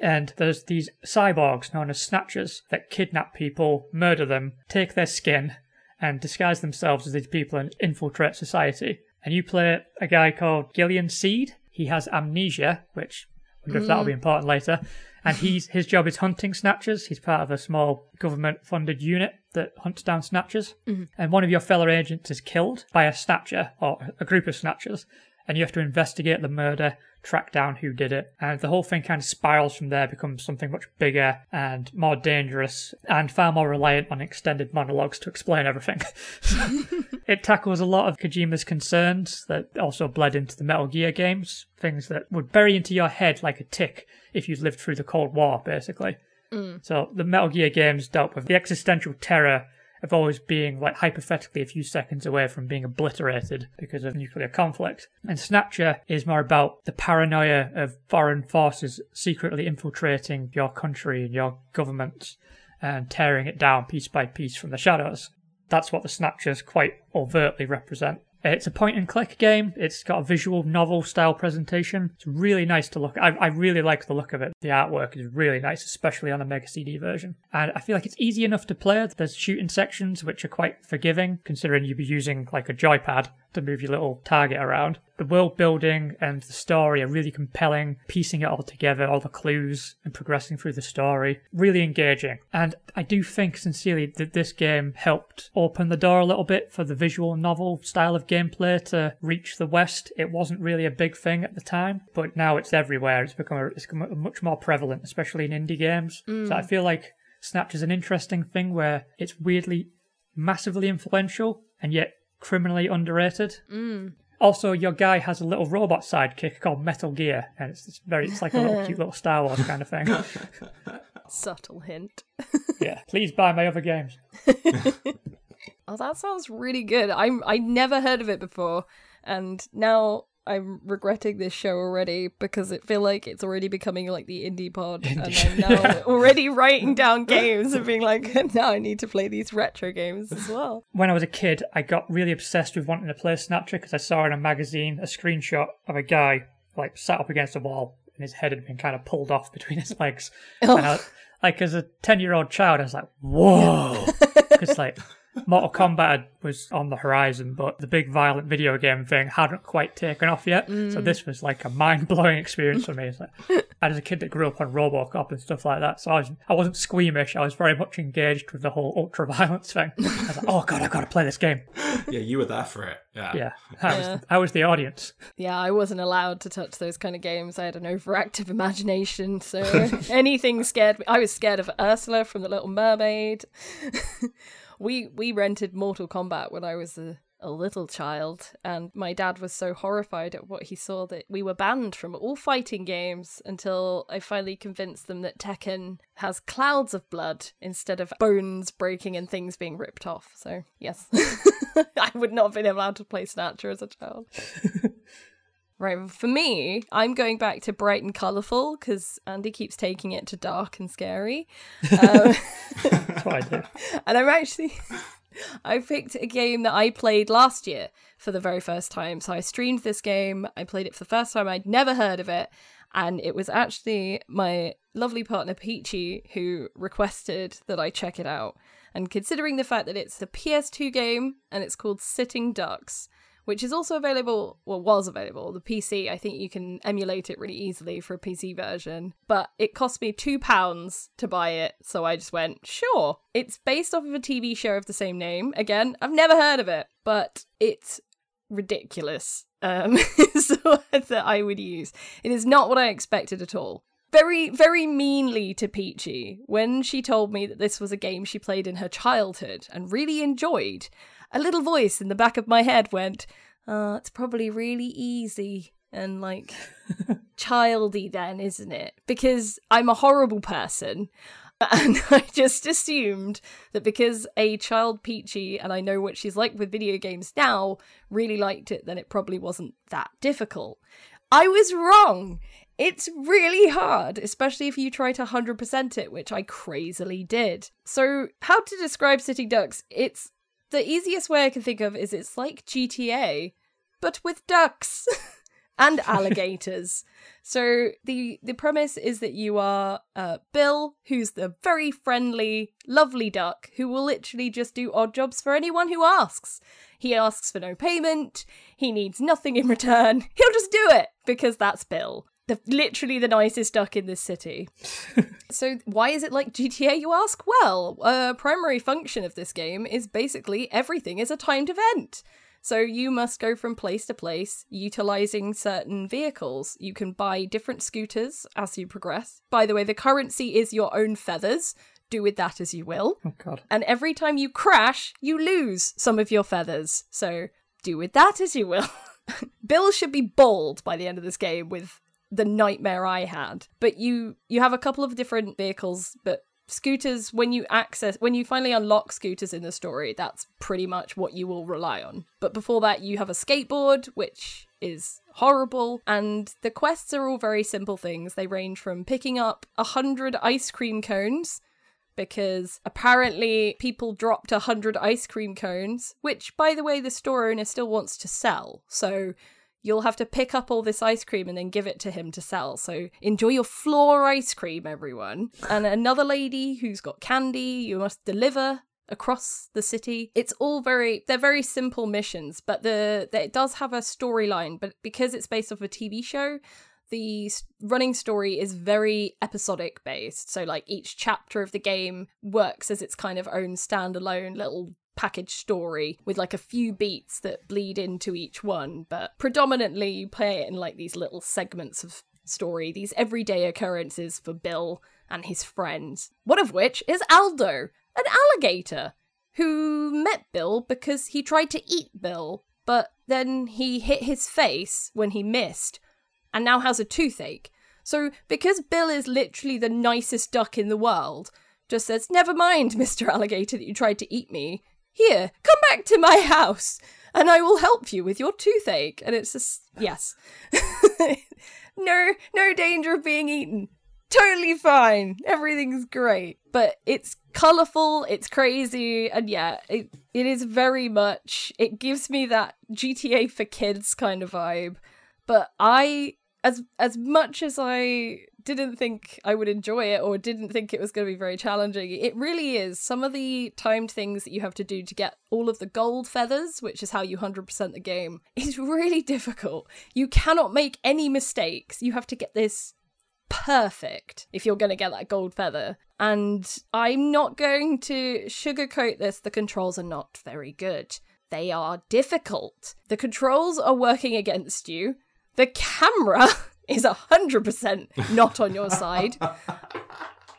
And there's these cyborgs known as snatchers that kidnap people, murder them, take their skin, and disguise themselves as these people and infiltrate society. And you play a guy called Gillian Seed. He has amnesia, which I wonder if that'll be mm. important later. And he's his job is hunting snatchers. He's part of a small government funded unit that hunts down snatchers. Mm-hmm. And one of your fellow agents is killed by a snatcher or a group of snatchers. And you have to investigate the murder, track down who did it. And the whole thing kind of spirals from there, becomes something much bigger and more dangerous and far more reliant on extended monologues to explain everything. It tackles a lot of Kojima's concerns that also bled into the Metal Gear games, things that would bury into your head like a tick if you'd lived through the Cold War, basically. Mm. So the Metal Gear games dealt with the existential terror of always being like hypothetically a few seconds away from being obliterated because of nuclear conflict. And Snatcher is more about the paranoia of foreign forces secretly infiltrating your country and your government and tearing it down piece by piece from the shadows. That's what the Snatchers quite overtly represent. It's a point and click game. It's got a visual novel style presentation. It's really nice to look. I, I really like the look of it. The artwork is really nice, especially on the Mega CD version. And I feel like it's easy enough to play. There's shooting sections which are quite forgiving, considering you'd be using like a joypad to move your little target around. The world building and the story are really compelling, piecing it all together, all the clues and progressing through the story. Really engaging. And I do think sincerely that this game helped open the door a little bit for the visual novel style of gameplay to reach the West. It wasn't really a big thing at the time, but now it's everywhere. It's become, a, it's become much more prevalent, especially in indie games. Mm. So I feel like Snatch is an interesting thing where it's weirdly massively influential and yet criminally underrated. Mm. Also, your guy has a little robot sidekick called Metal Gear, and it's, it's very it's like a little cute little Star Wars kind of thing. Subtle hint. yeah, please buy my other games. oh, that sounds really good. I'm I never heard of it before, and now I'm regretting this show already because it feel like it's already becoming like the indie pod, and I'm now already writing down games and being like, now I need to play these retro games as well. When I was a kid, I got really obsessed with wanting to play Snatcher because I saw in a magazine a screenshot of a guy like sat up against a wall and his head had been kind of pulled off between his legs. Oh. And I, oh. like as a ten year old child, I was like, whoa, because like Mortal Kombat was on the horizon, but the big violent video game thing hadn't quite taken off yet. Mm. So this was like a mind blowing experience for me. Like, and as a kid that grew up on RoboCop and stuff like that, so I was I wasn't squeamish. I was very much engaged with the whole ultra violence thing. I was like, oh god, I've got to play this game. Yeah, you were there for it. Yeah, yeah. I was yeah. I was the audience. Yeah, I wasn't allowed to touch those kind of games. I had an overactive imagination, so anything scared me. I was scared of Ursula from The Little Mermaid we we rented Mortal Kombat when I was a, a little child, and my dad was so horrified at what he saw that we were banned from all fighting games until I finally convinced them that Tekken has clouds of blood instead of bones breaking and things being ripped off. So yes, I would not have been allowed to play Snatcher as a child. Right, for me, I'm going back to bright and colourful because Andy keeps taking it to dark and scary. Um, That's what I do. And I'm actually, I picked a game that I played last year for the very first time. So I streamed this game. I played it for the first time. I'd never heard of it, and it was actually my lovely partner Peachy who requested that I check it out. And considering the fact that it's a PS2 game and it's called Sitting Ducks which is also available, well, was available. The PC, I think you can emulate it really easily for a PC version, but it cost me £2 to buy it, so I just went, sure. It's based off of a TV show of the same name. Again, I've never heard of it, but it's ridiculous. Um, is the word that I would use. It is not what I expected at all very, very meanly to Peachy when she told me that this was a game she played in her childhood and really enjoyed a little voice in the back of my head went, uh, it's probably really easy and like childy then, isn't it? Because I'm a horrible person. And I just assumed that because a child Peachy, and I know what she's like with video games now, really liked it, then it probably wasn't that difficult. I was wrong. It's really hard, especially if you try to 100% it, which I crazily did. So, how to describe Sitting Ducks? It's the easiest way I can think of is it's like GTA, but with ducks and alligators. so the the premise is that you are uh, Bill, who's the very friendly, lovely duck who will literally just do odd jobs for anyone who asks. He asks for no payment. He needs nothing in return. He'll just do it because that's Bill the literally the nicest duck in this city. so why is it like GTA you ask? Well, a primary function of this game is basically everything is a timed event. So you must go from place to place utilizing certain vehicles. You can buy different scooters as you progress. By the way, the currency is your own feathers. Do with that as you will. Oh god. And every time you crash, you lose some of your feathers. So do with that as you will. Bill should be bald by the end of this game with the nightmare I had. But you you have a couple of different vehicles, but scooters when you access when you finally unlock scooters in the story, that's pretty much what you will rely on. But before that, you have a skateboard, which is horrible, and the quests are all very simple things. They range from picking up a hundred ice cream cones because apparently people dropped a hundred ice cream cones, which, by the way, the store owner still wants to sell. So you'll have to pick up all this ice cream and then give it to him to sell. So enjoy your floor ice cream, everyone. And another lady who's got candy, you must deliver across the city. It's all very they're very simple missions, but the, the it does have a storyline, but because it's based off a TV show, the running story is very episodic based. So like each chapter of the game works as its kind of own standalone little package story with like a few beats that bleed into each one, but predominantly you play it in like these little segments of story, these everyday occurrences for Bill and his friends. One of which is Aldo, an alligator who met Bill because he tried to eat Bill, but then he hit his face when he missed and now has a toothache. So, because Bill is literally the nicest duck in the world, just says, Never mind, Mr. Alligator, that you tried to eat me. Here, come back to my house, and I will help you with your toothache. And it's just, yes. no, no danger of being eaten. Totally fine. Everything's great. But it's colorful, it's crazy, and yeah, it, it is very much, it gives me that GTA for kids kind of vibe. But I as as much as I didn't think I would enjoy it or didn't think it was going to be very challenging, it really is. Some of the timed things that you have to do to get all of the gold feathers, which is how you 100% the game, is really difficult. You cannot make any mistakes. You have to get this perfect if you're going to get that gold feather. And I'm not going to sugarcoat this, the controls are not very good. They are difficult. The controls are working against you the camera is 100% not on your side.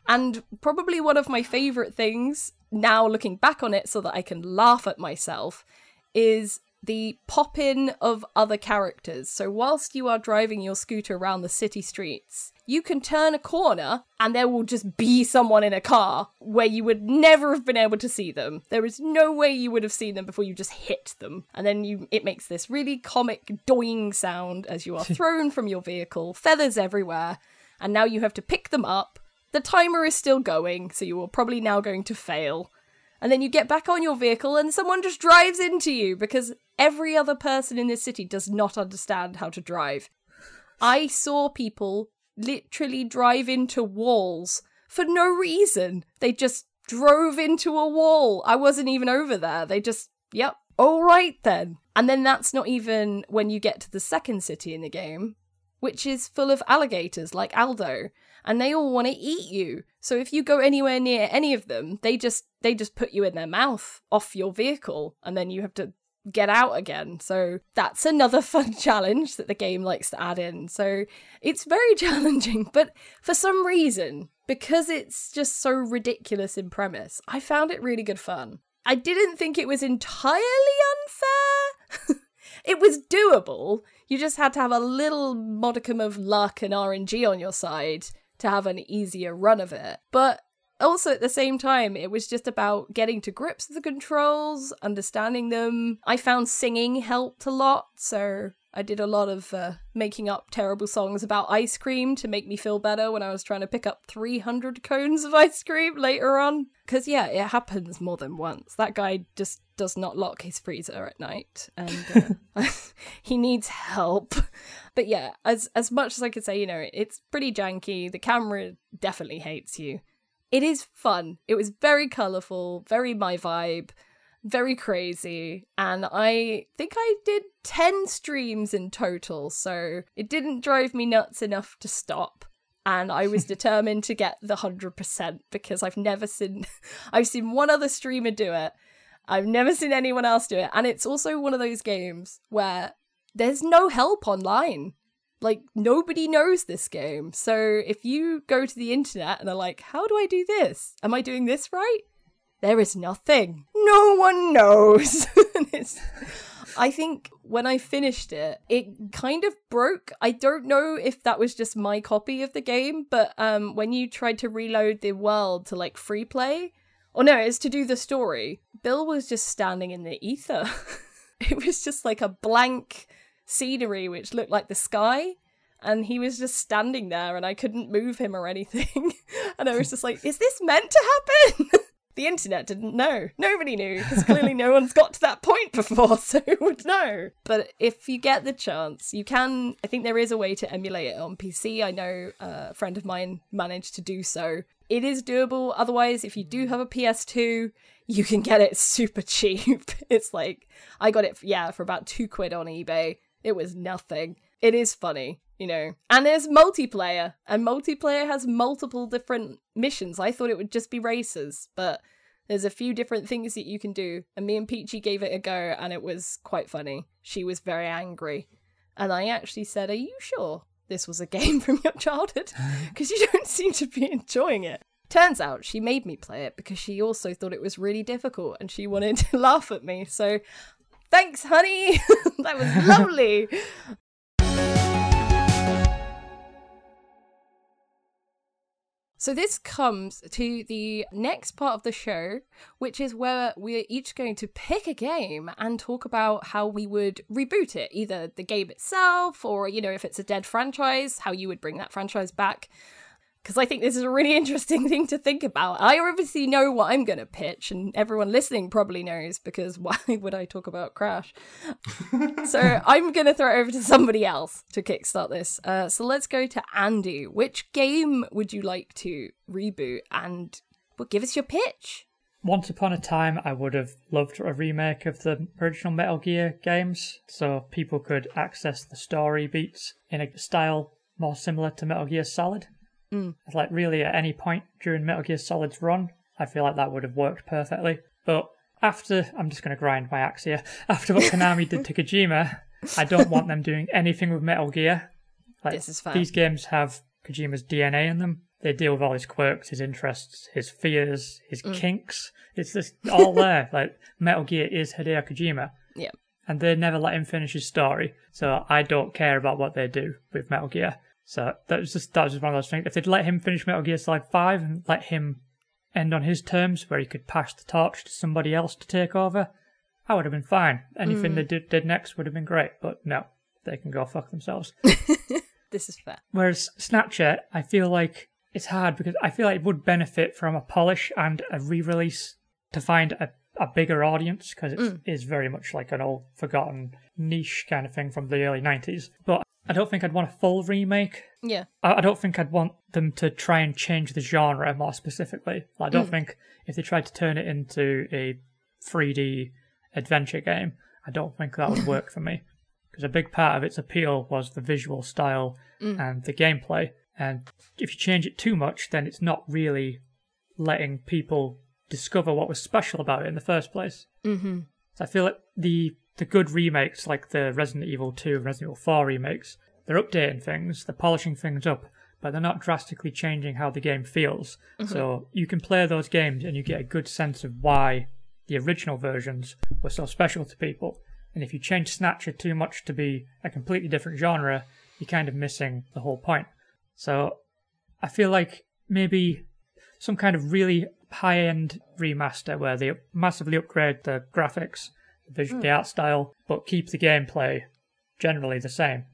and probably one of my favorite things now looking back on it so that I can laugh at myself is the pop in of other characters. So, whilst you are driving your scooter around the city streets, you can turn a corner and there will just be someone in a car where you would never have been able to see them. There is no way you would have seen them before you just hit them. And then you it makes this really comic doing sound as you are thrown from your vehicle, feathers everywhere, and now you have to pick them up. The timer is still going, so you are probably now going to fail. And then you get back on your vehicle and someone just drives into you because every other person in this city does not understand how to drive. I saw people literally drive into walls for no reason. They just drove into a wall. I wasn't even over there. They just, yep, all right then. And then that's not even when you get to the second city in the game, which is full of alligators like Aldo, and they all want to eat you. So if you go anywhere near any of them, they just they just put you in their mouth off your vehicle and then you have to get out again. So that's another fun challenge that the game likes to add in. So it's very challenging, but for some reason, because it's just so ridiculous in premise, I found it really good fun. I didn't think it was entirely unfair. it was doable. You just had to have a little modicum of luck and RNG on your side to have an easier run of it. But also at the same time it was just about getting to grips with the controls understanding them. I found singing helped a lot so i did a lot of uh, making up terrible songs about ice cream to make me feel better when i was trying to pick up 300 cones of ice cream later on. Because yeah it happens more than once. That guy just does not lock his freezer at night and uh, he needs help but yeah as as much as i could say you know it's pretty janky the camera definitely hates you it is fun. It was very colorful, very my vibe, very crazy. And I think I did 10 streams in total, so it didn't drive me nuts enough to stop. And I was determined to get the 100% because I've never seen I've seen one other streamer do it. I've never seen anyone else do it. And it's also one of those games where there's no help online. Like, nobody knows this game. So if you go to the internet and are like, how do I do this? Am I doing this right? There is nothing. No one knows. I think when I finished it, it kind of broke. I don't know if that was just my copy of the game, but um, when you tried to reload the world to like free play, or no, it's to do the story, Bill was just standing in the ether. it was just like a blank scenery which looked like the sky and he was just standing there and I couldn't move him or anything. and I was just like, is this meant to happen? the internet didn't know. Nobody knew because clearly no one's got to that point before, so would know? But if you get the chance, you can. I think there is a way to emulate it on PC. I know a friend of mine managed to do so. It is doable. Otherwise, if you do have a PS2, you can get it super cheap. It's like I got it, yeah, for about two quid on eBay. It was nothing. It is funny you know. And there's multiplayer, and multiplayer has multiple different missions. I thought it would just be races, but there's a few different things that you can do. And me and Peachy gave it a go, and it was quite funny. She was very angry. And I actually said, Are you sure this was a game from your childhood? Because you don't seem to be enjoying it. Turns out she made me play it because she also thought it was really difficult and she wanted to laugh at me. So thanks, honey. that was lovely. So this comes to the next part of the show, which is where we're each going to pick a game and talk about how we would reboot it, either the game itself or, you know, if it's a dead franchise, how you would bring that franchise back because I think this is a really interesting thing to think about. I obviously know what I'm going to pitch, and everyone listening probably knows because why would I talk about Crash? so I'm going to throw it over to somebody else to kickstart this. Uh, so let's go to Andy. Which game would you like to reboot, and well, give us your pitch? Once upon a time, I would have loved a remake of the original Metal Gear games, so people could access the story beats in a style more similar to Metal Gear Solid. Mm. Like really, at any point during Metal Gear Solid's run, I feel like that would have worked perfectly. But after, I'm just going to grind my axe here. After what Konami did to Kojima, I don't want them doing anything with Metal Gear. Like, this is fine. These games have Kojima's DNA in them. They deal with all his quirks, his interests, his fears, his mm. kinks. It's just all there. like Metal Gear is Hideo Kojima. Yeah. And they never let him finish his story. So I don't care about what they do with Metal Gear. So that was just that was just one of those things. If they'd let him finish Metal Gear Solid Five and let him end on his terms, where he could pass the torch to somebody else to take over, I would have been fine. Anything mm. they did, did next would have been great. But no, they can go fuck themselves. this is fair. Whereas Snatcher, I feel like it's hard because I feel like it would benefit from a polish and a re-release to find a, a bigger audience because it mm. is very much like an old forgotten niche kind of thing from the early 90s. But I don't think I'd want a full remake. Yeah. I, I don't think I'd want them to try and change the genre more specifically. I don't mm. think if they tried to turn it into a 3D adventure game, I don't think that would work for me. Because a big part of its appeal was the visual style mm. and the gameplay. And if you change it too much, then it's not really letting people discover what was special about it in the first place. Mm-hmm. So I feel like the the good remakes like the Resident Evil 2 and Resident Evil 4 remakes, they're updating things, they're polishing things up, but they're not drastically changing how the game feels. Mm-hmm. So you can play those games and you get a good sense of why the original versions were so special to people. And if you change Snatcher too much to be a completely different genre, you're kind of missing the whole point. So I feel like maybe some kind of really high end remaster where they massively upgrade the graphics the, mm. the art style, but keep the gameplay generally the same.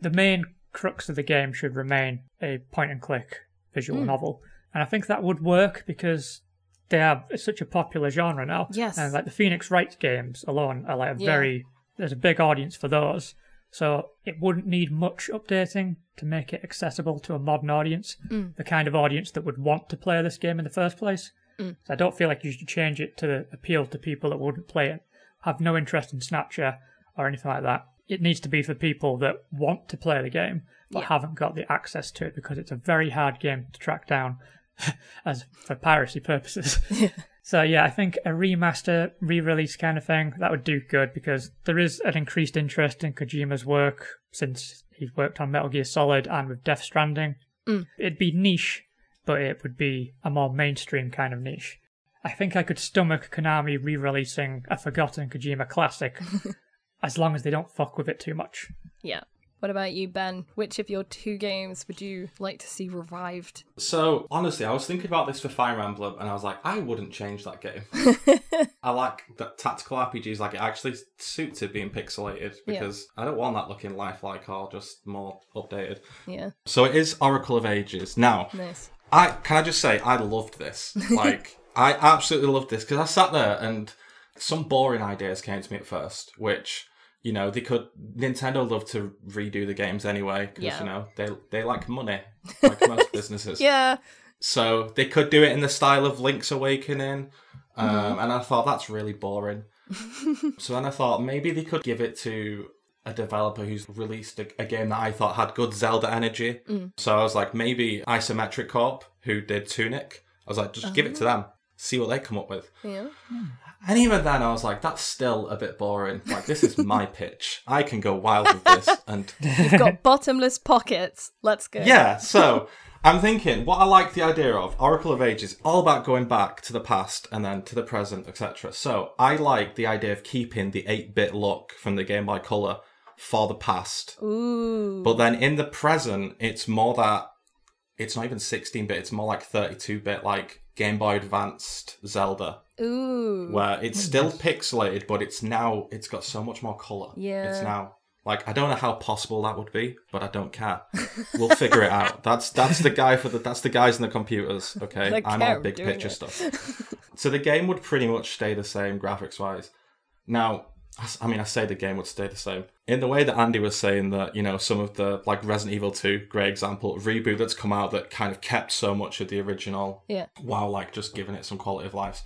The main crux of the game should remain a point and click visual mm. novel, and I think that would work because they are such a popular genre now. Yes, and like the Phoenix Wright games alone are like a yeah. very there's a big audience for those. So it wouldn't need much updating to make it accessible to a modern audience, mm. the kind of audience that would want to play this game in the first place. Mm. So I don't feel like you should change it to appeal to people that wouldn't play it have no interest in Snatcher or anything like that. It needs to be for people that want to play the game but yeah. haven't got the access to it because it's a very hard game to track down as for piracy purposes. so yeah, I think a remaster, re-release kind of thing that would do good because there is an increased interest in Kojima's work since he's worked on Metal Gear Solid and with Death Stranding. Mm. It'd be niche, but it would be a more mainstream kind of niche. I think I could stomach Konami re releasing a forgotten Kojima classic as long as they don't fuck with it too much. Yeah. What about you, Ben? Which of your two games would you like to see revived? So honestly, I was thinking about this for Fire Emblem, and I was like, I wouldn't change that game. I like that tactical RPGs. Like it actually suits it being pixelated because I don't want that looking lifelike or just more updated. Yeah. So it is Oracle of Ages. Now, Nice. I can I just say I loved this. Like I absolutely loved this because I sat there and some boring ideas came to me at first, which you know they could Nintendo love to redo the games anyway because Yeah. you know they they like money like most businesses. Yeah. So they could do it in the style of Link's Awakening, um, Mm-hmm. and I thought that's really boring. so then I thought maybe they could give it to a developer who's released a, a game that I thought had good Zelda energy. Mm. So I was like, maybe Isometricorp, who did Tunic. I was like, just give it to them, see what they come up with. Yeah. And even then, I was like, that's still a bit boring. Like, this is my pitch. I can go wild with this. And You've got bottomless pockets. Let's go. yeah, so I'm thinking what I like the idea of Oracle of Ages, all about going back to the past and then to the present, etc. So I like the idea of keeping the 8-bit look from the Game Boy Color for the past, Ooh. but then in the present, it's more that it's not even 16-bit; it's more like 32-bit, like Game Boy Advanced Zelda, Ooh. where it's still pixelated, but it's now it's got so much more color. Yeah. it's now. Like I don't know how possible that would be, but I don't care. We'll figure it out. That's that's the guy for the that's the guys in the computers. Okay, They I'm care on big picture it. stuff. so the game would pretty much stay the same graphics wise. Now, I mean, I say the game would stay the same in the way that Andy was saying that you know some of the like Resident Evil Two, great example reboot that's come out that kind of kept so much of the original yeah. while like just giving it some quality of life.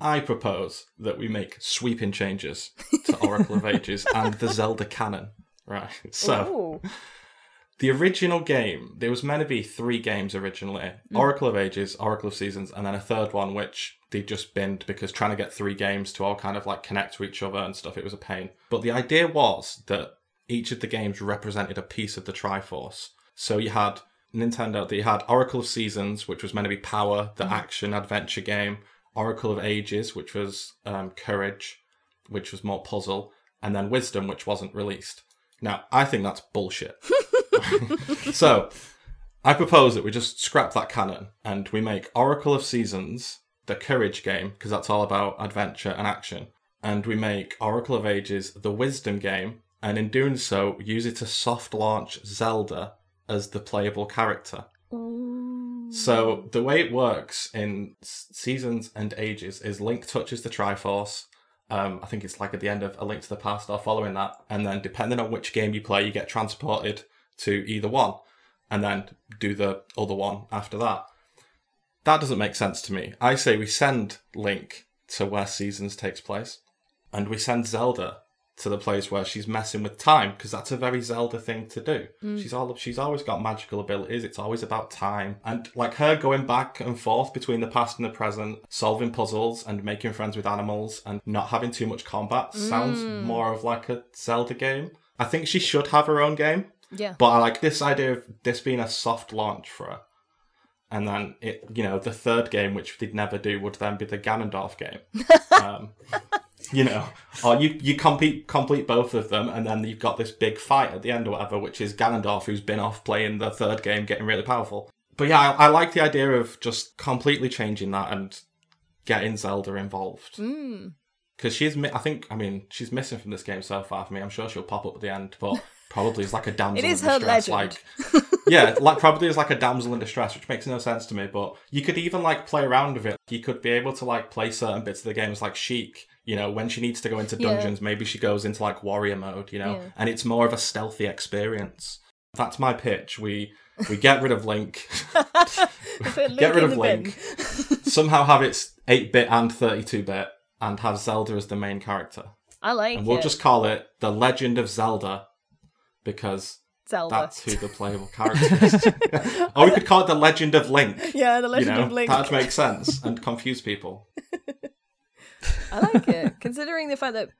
I propose that we make sweeping changes to Oracle of Ages and the Zelda canon. Right. So Ooh. The original game, there was meant to be three games originally: Oracle of Ages, Oracle of Seasons, and then a third one which they just binned because trying to get three games to all kind of like connect to each other and stuff, it was a pain. But the idea was that each of the games represented a piece of the Triforce. So you had Nintendo, you had Oracle of Seasons, which was meant to be power, the action adventure game, Oracle of Ages, which was um, courage, which was more puzzle, and then Wisdom, which wasn't released. Now, I think that's bullshit. so, I propose that we just scrap that canon and we make Oracle of Seasons the courage game, because that's all about adventure and action. And we make Oracle of Ages the wisdom game, and in doing so, use it to soft launch Zelda as the playable character. Ooh. So the way it works in Seasons and Ages is Link touches the Triforce. Um, I think it's like at the end of A Link to the Past or following that, and then depending on which game you play, you get transported to either one, and then do the other one after that. That doesn't make sense to me. I say we send Link to where Seasons takes place, and we send Zelda to the place where she's messing with time because that's a very Zelda thing to do. Mm. She's all she's always got magical abilities. It's always about time and like her going back and forth between the past and the present, solving puzzles and making friends with animals and not having too much combat sounds mm. more of like a Zelda game. I think she should have her own game, Yeah. but I like this idea of this being a soft launch for her. And then it, you know, the third game, which they'd never do, would then be the Ganondorf game. um, you know, or you you complete complete both of them, and then you've got this big fight at the end or whatever, which is Ganondorf, who's been off playing the third game, getting really powerful. But yeah, I, I like the idea of just completely changing that and getting Zelda involved Mm. because she's mi- I think I mean she's missing from this game so far for me. I'm sure she'll pop up at the end, but probably is like a damsel It is in her distress. legend. Like yeah, like probably is like a damsel in distress, which makes no sense to me. But you could even like play around with it. You could be able to like play certain bits of the games like Sheik. You know, when she needs to go into Yeah. dungeons, maybe she goes into like warrior mode. You know, Yeah. and it's more of a stealthy experience. That's my pitch. We we get rid of Link. Link Get rid of Link. somehow have its 8 bit and 32 bit, and have Zelda as the main character. I like And we'll it. just call it The Legend of Zelda because Zelda. that's who the playable character is. or we could call it The Legend of Link. yeah, the You Legend know, of Link. that'd make sense and confuse people. I like it, considering the fact that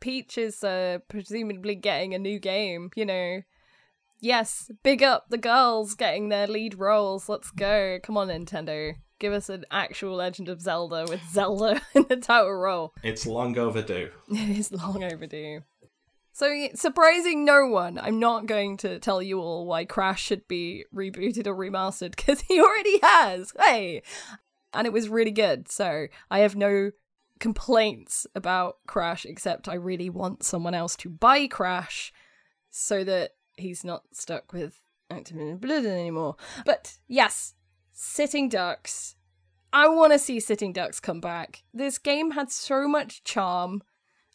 Peach is uh, presumably getting a new game. You know, yes, big up the girls getting their lead roles. Let's go! Come on, Nintendo, give us an actual Legend of Zelda with Zelda in the title role. It's long overdue. It is long overdue. So, surprising no one, I'm not going to tell you all why Crash should be rebooted or remastered because he already has. Hey! And it was really good. So, I have no complaints about Crash except I really want someone else to buy Crash so that he's not stuck with Activision Blizzard anymore. But yes, Sitting Ducks. I want to see Sitting Ducks come back. This game had so much charm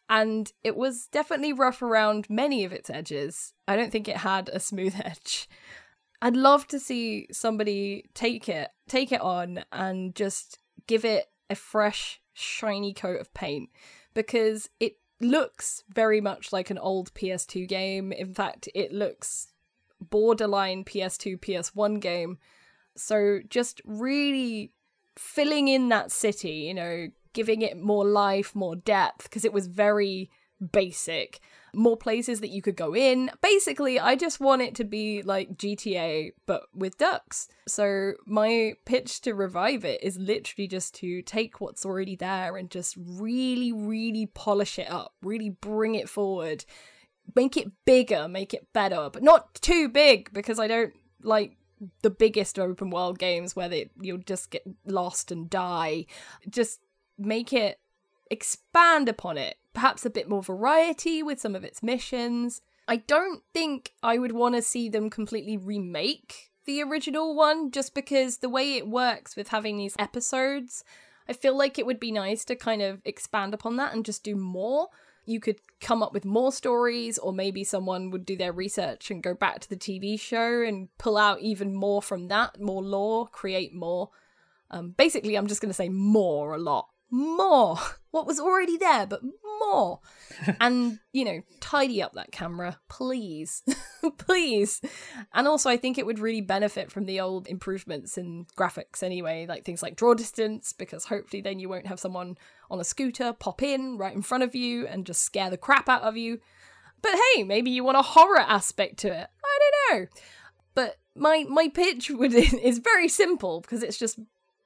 and it was definitely rough around many of its edges. I don't think it had a smooth edge. I'd love to see somebody take it, take it on and just give it a fresh, shiny coat of paint because it looks very much like an old PS2 game. In fact, it looks borderline PS2, PS1 game. So just really filling in that city, you know, giving it more life, more depth, because it was very basic. More places that you could go in. Basically, I just want it to be like GTA, but with ducks. So, my pitch to revive it is literally just to take what's already there and just really, really polish it up, really bring it forward, make it bigger, make it better, but not too big because I don't like the biggest open world games where they, you'll just get lost and die. Just make it expand upon it, perhaps a bit more variety with some of its missions. I don't think I would want to see them completely remake the original one just because the way it works with having these episodes, I feel like it would be nice to kind of expand upon that and just do more. You could come up with more stories, or maybe someone would do their research and go back to the TV show and pull out even more from that, more lore, create more. Um, basically, I'm just going to say more a lot more. What was already there, but more. and, you know, tidy up that camera, please. please. And also, I think it would really benefit from the old improvements in graphics anyway, like things like draw distance, because hopefully then you won't have someone on a scooter pop in right in front of you and just scare the crap out of you. But hey, maybe you want a horror aspect to it. I don't know. But my my pitch would is very simple because it's just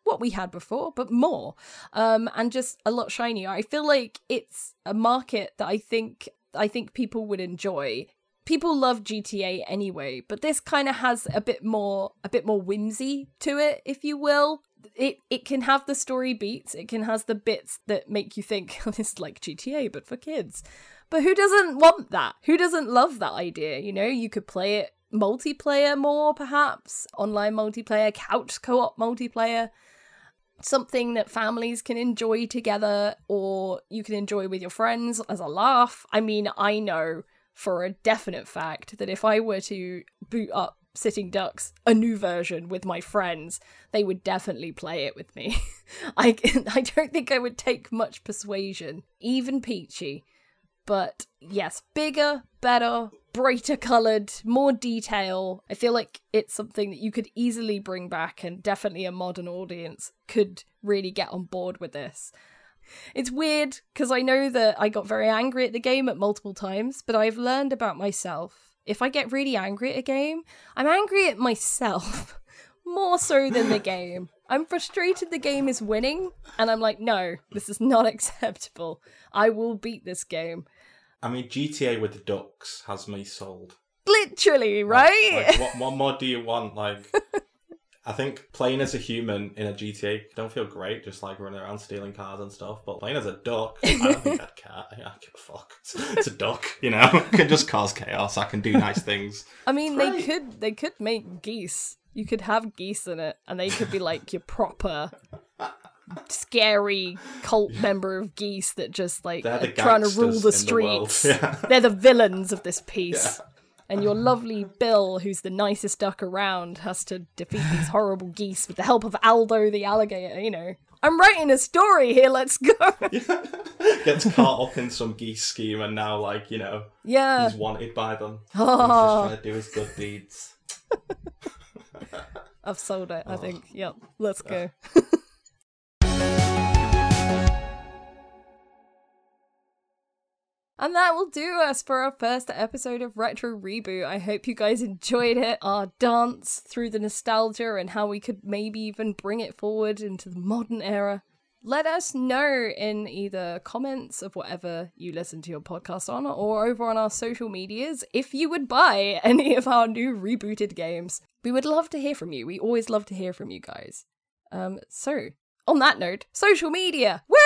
what we had before, but more, um, and just a lot shinier. I feel like it's a market that I think I think people would enjoy. People love GTA anyway, but this kind of has a bit more a bit more whimsy to it, if you will. It it can have the story beats, it can has the bits that make you think oh, this is like GTA but for kids. But who doesn't want that? Who doesn't love that idea? You know, you could play it multiplayer more perhaps, online multiplayer, couch co-op multiplayer something that families can enjoy together or you can enjoy with your friends as a laugh. I mean, I know for a definite fact that if I were to boot up Sitting Ducks, a new version with my friends, they would definitely play it with me. I I don't think I would take much persuasion, even Peachy. But yes, bigger, better, brighter coloured, more detail. I feel like it's something that you could easily bring back, and definitely a modern audience could really get on board with this. It's weird because I know that I got very angry at the game at multiple times, but I've learned about myself. If I get really angry at a game, I'm angry at myself more so than the game. I'm frustrated the game is winning, and I'm like, no, this is not acceptable. I will beat this game. I mean, GTA with the ducks has me sold. Literally, right? Like, like, what, what more do you want? Like, I think playing as a human in a GTA don't feel great, just like running around stealing cars and stuff. But playing as a duck, I don't think I'd care. I don't give a fuck. It's, a duck, you know. I can just cause chaos. I can do nice things. I mean, they could they could make geese. You could have geese in it, and they could be like your proper scary cult member of geese that just like are trying to rule the streets. The yeah. They're the villains of this piece. Yeah. And your lovely Bill, who's the nicest duck around, has to defeat these horrible geese with the help of Aldo the alligator, you know. I'm writing a story here, let's go. Gets caught up in some geese scheme and now, like, you know, yeah. he's wanted by them. Oh. He's just trying to do his good deeds. I've sold it, I oh. think. Yep, let's go. And that will do us for our first episode of Retro Reboot. I hope you guys enjoyed it, our dance through the nostalgia and how we could maybe even bring it forward into the modern era. let us know in either comments of whatever you listen to your podcast on or over on our social medias if you would buy any of our new rebooted games. We would love to hear from you. We always love to hear from you guys. Um, so, on that note, social media. Woo!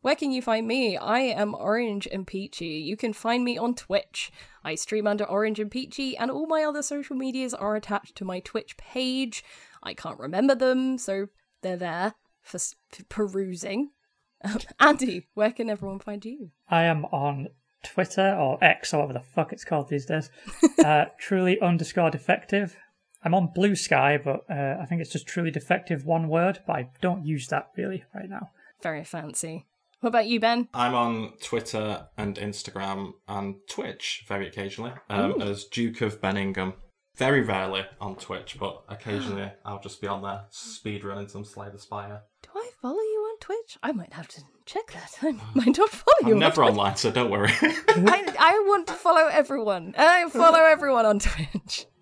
Where can you find me? I am Orange and Peachy. You can find me on Twitch. I stream under Orange and Peachy, and all my other social medias are attached to my Twitch page. I can't remember them, so they're there for, for perusing. Andy, where can everyone find you? I am on Twitter or X or whatever the fuck it's called these days. uh, truly underscore defective. I'm on Bluesky, but uh, I think it's just truly defective one word, but I don't use that really right now. Very fancy. What about you, Ben? I'm on Twitter and Instagram and Twitch very occasionally um, as Duke of Benningham. Very rarely on Twitch, but occasionally I'll just be on there speedrunning some Slay the Spire. Do I follow you on Twitch? I might have to check that. I might not follow you. I'm never Twitch. online, so don't worry. I, I want to follow everyone. I follow everyone on Twitch.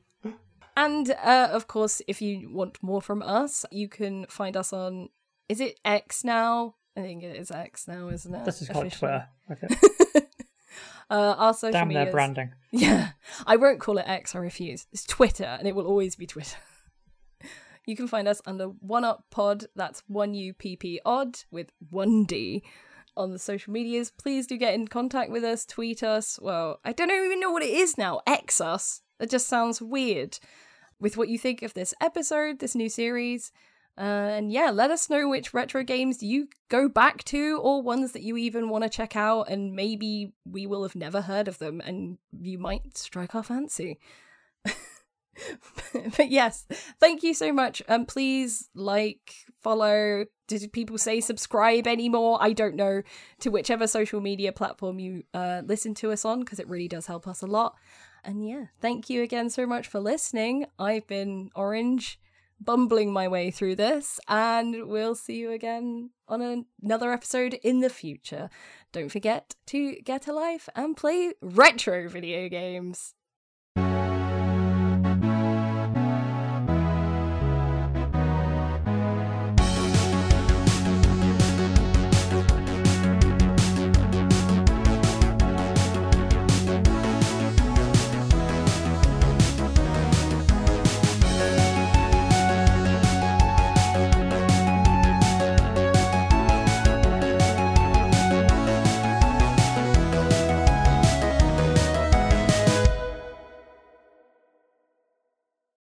And uh, of course, if you want more from us, you can find us on. Is it X now? I think it is X now, isn't it? This is just call Officially. Twitter. Okay. Uh, our social Damn their branding. Yeah, I won't call it X. I refuse. It's Twitter, and it will always be Twitter. You can find us under One Up Pod. That's one U P P Odd with one D on the social medias. Please do get in contact with us. Tweet us. Well, I don't even know what it is now. X us. That just sounds weird. With what you think of this episode, this new series. Uh, and yeah, let us know which retro games you go back to or ones that you even want to check out. And maybe we will have never heard of them and you might strike our fancy. but yes, thank you so much. Um, please like, follow. Did people say subscribe anymore? I don't know. To whichever social media platform you uh, listen to us on, because it really does help us a lot. And yeah, thank you again so much for listening. I've been Orange, bumbling my way through this, and we'll see you again on an- another episode in the future. Don't forget to get a life and play retro video games.